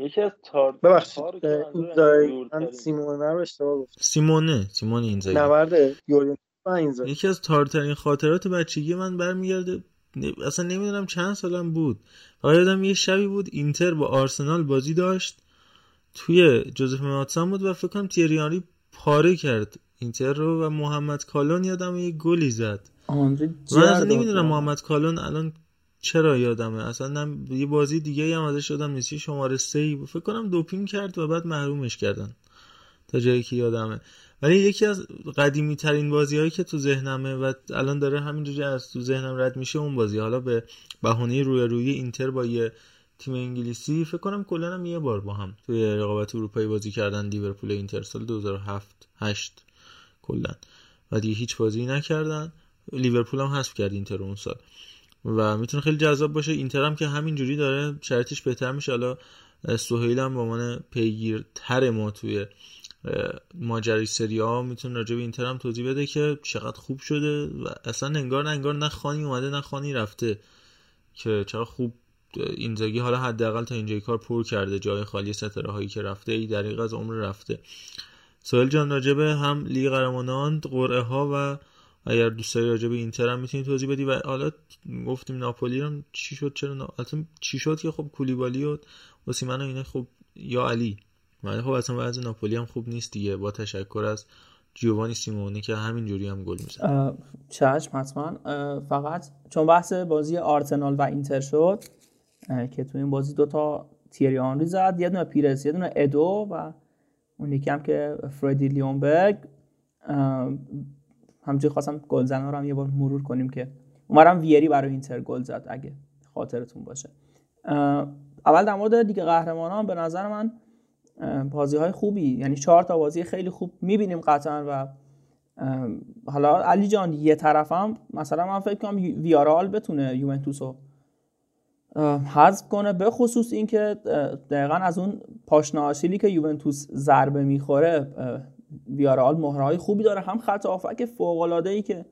یکی از تار ببخشید من سیمونه رو اشتباه گفتم. سیمونه سیمونه اینزاگی نبرد یکی از تارترین خاطرات بچگی من برمیگرده اصلا نمی‌دونم چند سالم بود. فقط یادم یه شبی بود اینتر با آرسنال بازی داشت. توی جوزف ماتسان بود و فکر کنم تیریانی پاره کرد اینتر رو و محمد کالون یادم یه گلی زد. من اصلا نمی‌دونم محمد کالون الان چرا یادمه. اصلا یه بازی دیگه هم ازش یادم نیست. شماره سه فکر کنم دوپینگ کرد و بعد محرومش کردن. تا جایی که یادمه. ولی یکی از قدیمی ترین بازی هایی که تو ذهنمه و الان داره همینجوری از تو ذهنم رد میشه اون بازی. حالا به بهونه روی روی اینتر با یه تیم انگلیسی. فکر کنم کلا هم یه بار با هم توی رقابت اروپایی بازی کردن لیورپول اینتر سال 2007 8 کلا. و دیگه هیچ بازی نکردن. لیورپول هم حذف کرد اینتر اون سال. و می‌تونه خیلی جذاب باشه. اینتر هم که همینجوری داره شرطش بهتر میشه. حالا سهیل هم به عنوان پیگیرتر ما توی ماجرای سری ها می‌تونه راجع به اینتر هم توضیح بده که چقدر خوب شده. و اصلا انگار نه انگار نه خانی اومده نه خانی رفته که چقدر خوب اینزاگی حالا حداقل تا اینجای کار پر کرده جای خالی ستاره هایی که رفته ای دقیق از عمر رفته. سوال جان راجبه هم لیگ قهرمانان قرعه ها و اگر دوست داری اینتر هم می‌تونی توضیح بدی و حالا گفتیم ناپولی هم چی شد چرا نا... چی شد که خب کولیبالی و اوسیمن و اینا خب یا علی. ولی خب اصلا وضع ناپولی هم خوب نیست دیگه. با تشکر از جوانی سیمونی که همین جوری هم گل می‌زنه چشم حتما. فقط چون بحث بازی آرسنال و اینتر شد که تو این بازی دوتا تیری آنری زد یه دونه پیرس یه دونه ادو و اون یکی هم که فردی لیونبرگ. همچنین خواستم گلزن رو هم یه بار مرور کنیم که اونورم ویری برای اینتر گل زد اگه خاطرتون باشه. اول در مورد دیگه قهرمانان به نظر من بازی های خوبی یعنی چهار تا بازی خیلی خوب می‌بینیم قطعا و حالا علی جان یه طرفم مثلا من فکر کنم ویارال بتونه یوونتوس رو حذف کنه به خصوص اینکه دقیقا از اون پاشنه که یوونتوس ضربه می‌خوره ویارال مهرهای خوبی داره. هم خط آفک فوق العاده ای که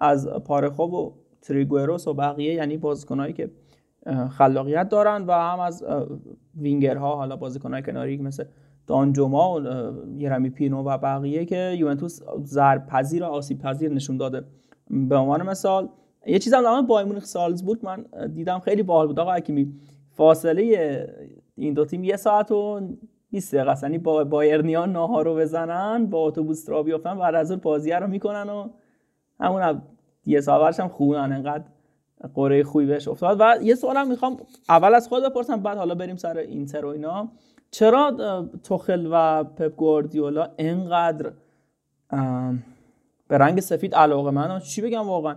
از پارخوب و تریگوروس و بقیه یعنی بازیکنایی که خلاقیت دارن و هم از وینگرها حالا بازیکنهای کناری مثل دانجوما و یرمی پینو و بقیه که یوونتوس ضرب پذیر و آسیب پذیر نشون داده. به عنوان مثال یه چیزم در بایر مونیخ سالزبورگ من دیدم خیلی باحال بود. آقا حکیمی فاصله این دو تیم یه ساعت و 20 دقیقه یعنی با بایرنیان ناهار رو بزنن با اتوبوس را بیافتن بعد از اون بازیه رو می‌کنن و همون یه ساعت هم خوبن انقدر قره خوبی بهش افتاد. و یه سوالم می‌خوام اول از خود بپرسم بعد حالا بریم سر اینتر و اینا. چرا توخل و پپ گواردیولا اینقدر به رنگ سفید علاقه من؟ چی بگم واقعا؟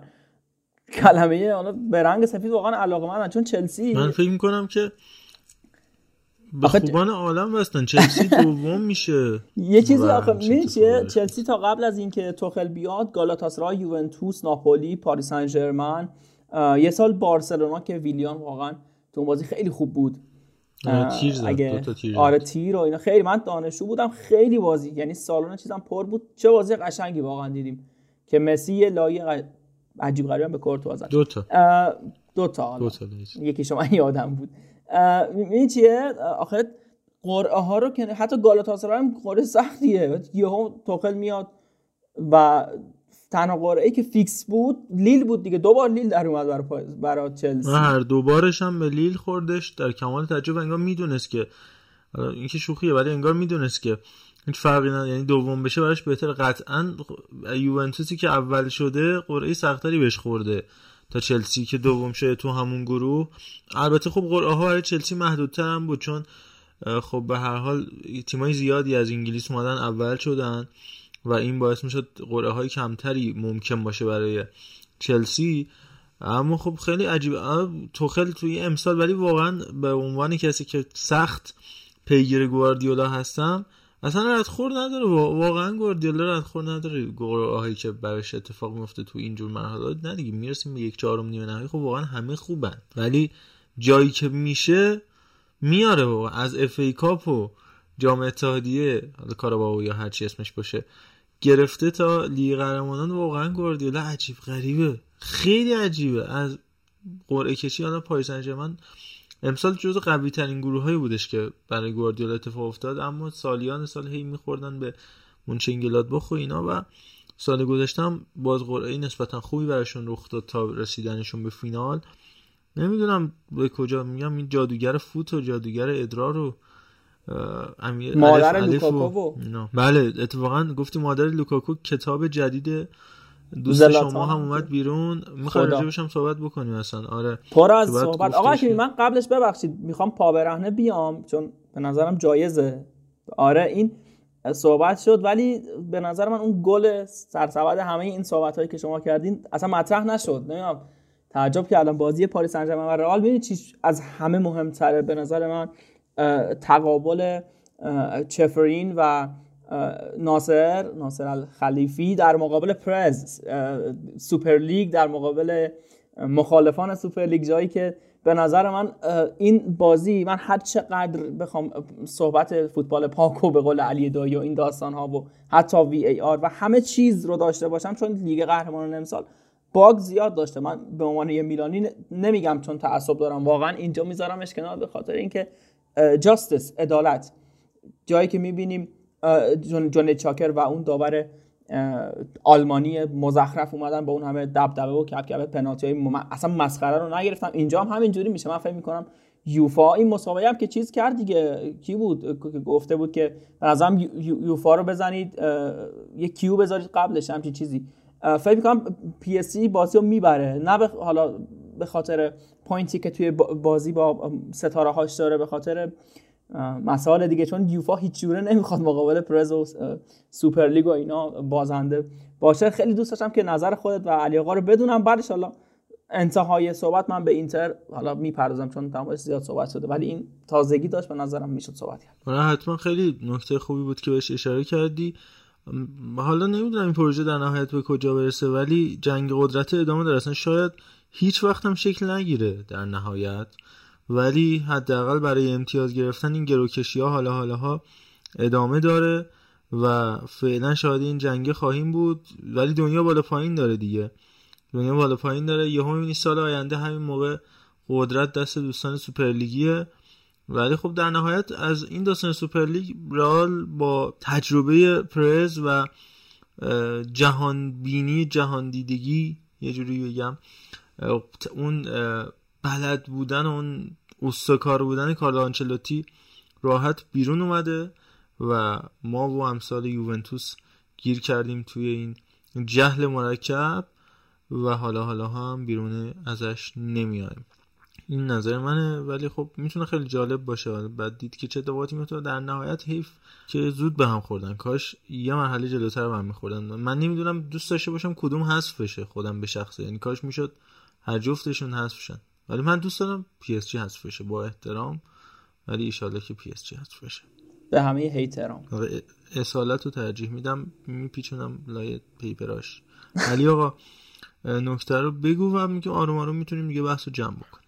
کلمه حالا به رنگ سفید واقعا علاقه من چون چلسی من فکر می‌کنم که به خوبان عالم وستن چلسی دوم میشه. یه چیزی آخه میشه چلسی تا قبل از اینکه توخل بیاد گالاتاسرای یوونتوس ناپولی پاریس سن ژرمن یه سال بارسلونا که ویلیان واقعا تو بازی خیلی خوب بود. تیر زد اگه... تیر آره تیر و اینا. خیلی من دانشجو بودم خیلی بازی یعنی سالن چیزم پر بود. چه بازی قشنگی واقعا دیدیم که مسی یه لایه عجیب غریبی به کورتوا زد دو تا. دو تا, دو تا یکی شما یادم بود. این چیه؟ آخه قرعه ها رو که حتی گالاتاسرای هم قرعه سختیه. یهو توخل میاد و تنها قرعه که فیکس بود لیل بود دیگه. دوبار لیل در اومد برای برای چلسی. هر دوبارش هم به لیل خوردش. در کمال تعجب انگار می‌دونست که این که شوخیه ولی انگار می‌دونست که هیچ فرقی نه یعنی دوم بشه براش بهتر قطعا یوونتوسی که اول شده قرعه سختری بهش خورده تا چلسی که دوم شده تو همون گروه. البته خب قرعه ها برای چلسی محدودتر هم بود چون خب به هر حال تیمای زیادی از انگلیس اومدن اول شدن و این باعث می‌شد قرعه های کمتری ممکن باشه برای چلسی. اما خب خیلی عجیب توخل توی امسال ولی واقعا به عنوان کسی که سخت پیگیر گواردیولا هستم اصلا ردخور نداره. واقعا گواردیولا ردخور نداره. قرعه هایی که براش اتفاق میفته تو اینجور مرحله نه دیگه می‌رسیم به یک چهارم نیمه نهایی. خب واقعا همه خوبن. ولی جایی که میشه میاره واقعا. از FA Cup و جام اتحادیه حالا کاراباو یا هر چی اسمش باشه گرفته تا لیگ قهرمانان. واقعا گواردیولا عجیب غریبه. خیلی عجیبه. از قرعه کشی حالا پاریس امسال جزو قوی ترین گروه هایی بودش که برای گواردیولا اتفاق افتاد اما سالیان سال هی میخوردن به مونچنگلادباخ و اینا و سال گذشته هم باز قرعه نسبتا خوبی براشون رخ داد تا رسیدنشون به فینال. نمی‌دونم به کجا میگم این جادوگر فوت و جادوگر ادرار و امیر مادر لوکاکو بله اتفاقا گفتی مادر لوکاکو کتاب جدید دوست شما هم اومد بیرون. می‌خوای راجبش هم صحبت بکنیم اصلا. آره. پر از صحبت آقا که من قبلش ببخشید می‌خوام پا برهنه بیام چون به نظرم جایزه. آره این صحبت شد ولی به نظر من اون گل سرسبد همه این صحبت هایی که شما کردین اصلا مطرح نشد. نمی‌دونم تعجب کردم. بازی پاریس سن و رئال ببینید چی از همه مهمتره؟ به نظر من تقابل چفرین و ناصر ناصر الخلیفی در مقابل پرز سوپر لیگ در مقابل مخالفان سوپر لیگ جایی که به نظر من این بازی من هر چقدر بخوام صحبت فوتبال پاک و به قول علی دایی و این داستان ها و حتی VAR و همه چیز رو داشته باشم چون لیگ قهرمانان امسال باگ زیاد داشته. من به عنوان یه میلانی نمیگم چون تعصب دارم واقعا اینجا میذارمش کنار به خاطر اینکه جاستس عدالت. جایی که می‌بینیم جون چاکر و اون داور آلمانی مزخرف اومدن با اون همه دبدبه و کپ پنالتی اصلا مسخره رو نگرفتم. اینجا هم همینجوری میشه. من فکر می‌کنم یوفا این مسابقه هم که چیز کرد دیگه. کی بود؟ گفته بود که به نظرم یوفا رو بزنید یه کیو بذارید قبلش همچین چیزی. فکر می‌کنم PSG بازی رو می‌بره. نه حالا به خاطر point ی که توی بازی با ستاره هاش داره به خاطر مسائل دیگه چون یوفا هیچ جوره نمی‌خواد مقابل پرز و سوپر لیگ و اینا بازنده باشه. خیلی دوست داشتم که نظر خودت و علی رو بدونم. بعدش حالا انتهای صحبت من به اینتر حالا می‌پردازم چون تمامش زیاد صحبت شده ولی این تازگی داشت به نظرم می‌شد صحبت کرد. آره، حتما خیلی نکته خوبی بود که بهش اشاره کردی. حالا نمی‌دونم این پروژه در نهایت به کجا برسه ولی جنگ قدرت ادامه داره. اصلا شاید هیچ وقت هم شکل نگیره در نهایت. ولی حداقل برای امتیاز گرفتن این گروکشی ها حالا حالا ها ادامه داره و فعلا شاید این جنگ خواهیم بود. ولی دنیا بالا پایین داره دیگه. دنیا بالا پایین داره. یه همین سال آینده همین موقع قدرت دست دوستان سوپرلیگیه. ولی خب در نهایت از این داستان سوپرلیگ رئال با تجربه پرز و جهان بینی جهان دیدگی یه جوری بگم اون بلد بودن اون اوستاکار بودن کارلو آنچلوتی راحت بیرون اومده و ما و امثال یوونتوس گیر کردیم توی این جهل مرکب و حالا حالا هم بیرون ازش نمیایم. این نظر منه ولی خب می‌تونه خیلی جالب باشه. بعد دید که چه اتفاقاتی می‌تونه در نهایت حیف که زود به هم خوردن. کاش یه مرحله جلوتر به هم میخوردن. من نمی‌دونم دوست داشته باشم کدوم حذف بشه خودم به شخصه. یعنی کاش می‌شد هر جفتشون حذف شن. ولی من دوست دارم PSG حذف بشه با احترام ولی ایشالله که PSG حذف بشه. به همه احترام آره، اصالت رو ترجیح میدم میپیچونم لای paper اش. علی آقا نکته رو بگو و میگه آروم آروم می‌تونیم دیگه بحث رو جمع بکنیم.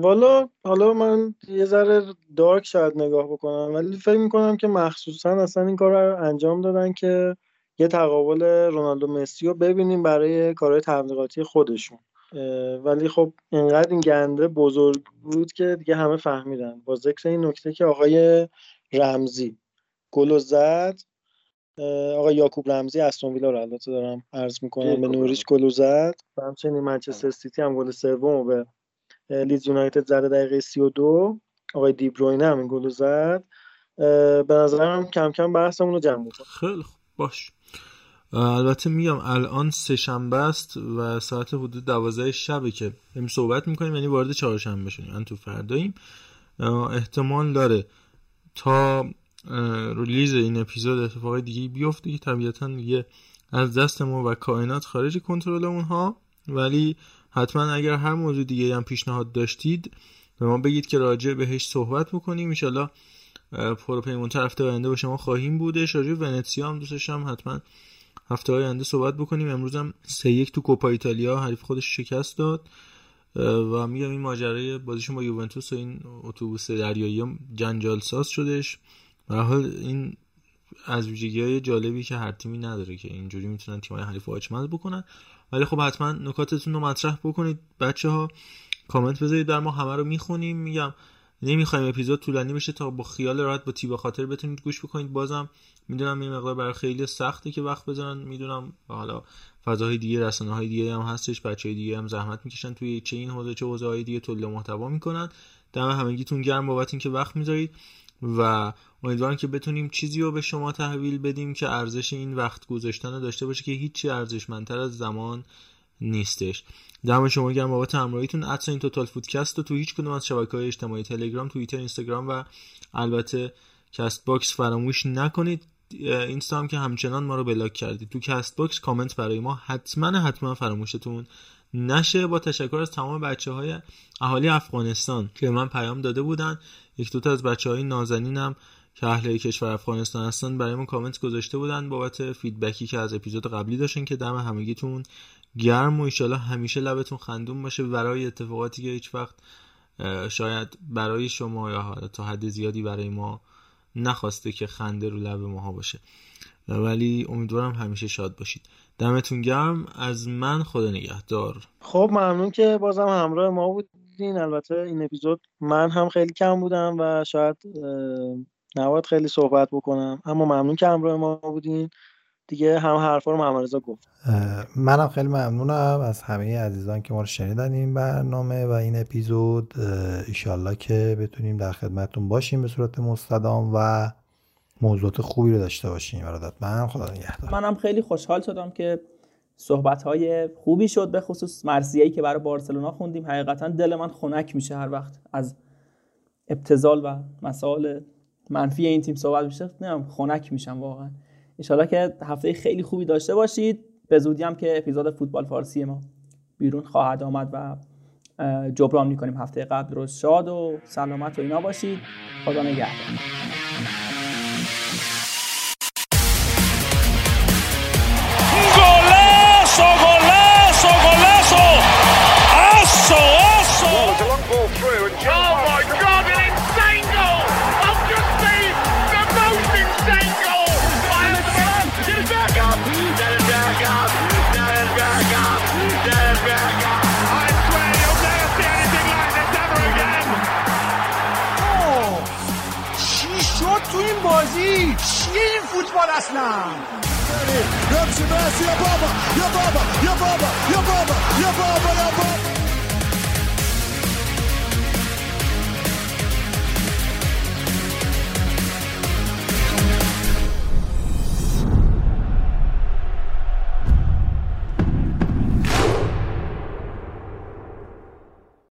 والا حالا من یه ذره دارک شاید نگاه بکنم ولی فکر می‌کنم که مخصوصا اصلا این کار رو انجام دادن که یه تقابل رونالدو مسی رو ببینیم برای کارهای تبلیغاتی خودشون. ولی خب اینقدر این گنده بزرگ بود که دیگه همه فهمیدن. با ذکر این نکته که آقای رمزی گل زد آقای یاکوب رمزی استون ویلا رو البته دارم عرض می‌کنم به نوریش گل زد. و همچنین منچستر سیتی هم گل سوم به لیز یونایتد زده دقیقه 32 آقای دیبروینه هم این گل زد. به نظرم کم کم بحثمون رو جمع بکنم خیلی خوب. باش. البته میگم الان سه شنبه است و ساعت حدود دوازده شبه که امروز صحبت می‌کنیم یعنی وارد چهارشنبه شدیم. یعنی تو فرداییم. احتمال داره تا ریلیز این اپیزود اتفاقای دیگه بیفته که طبیعتا دیگه از دست ما و کائنات خارج کنترل اونها. ولی حتما اگر هر موضوع دیگه هم پیشنهاد داشتید به ما بگید که راجع بهش صحبت بکنیم. انشالله پروپیمون هفته آینده با شما خواهیم بودش راجع ونتسیا هم دوستش هم حتما هفته آینده صحبت بکنیم. امروز هم سه یک تو کوپا ایتالیا. حریف خودش شکست داد. و میگم این ماجرای بازیشون با یوونتوس و این اتوبوس دریایی جنجال ساز شدش به حال این از ویژگی های جالبی که هر تیمی نداره که اینجوری می‌تونن تیمای حریف آچمز بکنن. ولی خب حتما نکاتتون رو مطرح بکنید. بچه ها کامنت بذارید. در ما همه رو می‌خونیم. میگم نمی‌خوایم اپیزود طولانی بشه تا با خیال راحت با تیبا خاطر بتونید گوش بکنید. بازم می‌دونم این مقدار برای خیلی سخته که وقت بذارن می‌دونم. حالا فضاهای دیگه رسانه های دیگه هم هستش بچه های دیگه هم زحمت می‌کشن توی چه این حوزه چه حوزه های دیگه تولید محتوا می‌کنن. دم همگیتون گرم بابت اینکه وقت می‌ذارید. و امیدوارم که بتونیم چیزی رو به شما تحویل بدیم که ارزش این وقت گذاشتن رو داشته باشه که هیچی ارزشمندتر از زمان نیستش. دم شما گرم بابت همراهیتون. at sign Total Footcast رو تو هیچ کدوم از شبکه های اجتماعی تلگرام توییتر اینستاگرام و البته Castbox فراموش نکنید. اینستا هم که همچنان ما رو بلاک کردید. تو Castbox کامنت برای ما حتما حتما فراموشتون نشه. با تشکر از تمام بچه های اهالی افغانستان که من پیام داده بودن. یک دوتا از بچه های نازنینم که اهل کشور افغانستان هستن برای ما کامنت گذاشته بودن بابت فیدبکی که از اپیزود قبلی داشتن که دم همگیتون گرم و ایشالا همیشه لبتون خندون باشه برای اتفاقاتی که هیچ وقت شاید برای شما یا تا حد زیادی برای ما نخواسته که خنده رو لب ماها باشه. ولی امیدوارم همیشه شاد باشید. دمتون گرم. از من خدا نگهدار. خب ممنون که بازم همراه ما بودین. البته این اپیزود من هم خیلی کم بودم و شاید نباید خیلی صحبت بکنم. اما ممنون که همراه ما بودین. دیگه هم حرفا رو محمد گفت. منم خیلی ممنونم از همه عزیزان که ما رو شنیدن این برنامه و این اپیزود. ایشالله که بتونیم در خدمتتون باشیم به صورت مستدام و موضوعات خوبی رو داشته باشیم. برادت من خدا نگهدار. منم خیلی خوشحال شدم که صحبت های خوبی شد به خصوص مرسیه‌ای که برای بارسلونا خوندیم. حقیقتا دل من خنک میشه هر وقت از ابتزال و مسائل منفی این تیم صحبت میشه. نمی‌دونم خنک میشم واقعا. ان که هفته خیلی خوبی داشته باشید. به زودی هم که اپیزود فوتبال فارسی ما بیرون خواهد آمد و جبران می‌کنیم هفته قبل رو. شاد و سلامت و اینا باشید. خدا نگهدار. اصلا يمشي ماشي يا بابا يا بابا يا بابا يا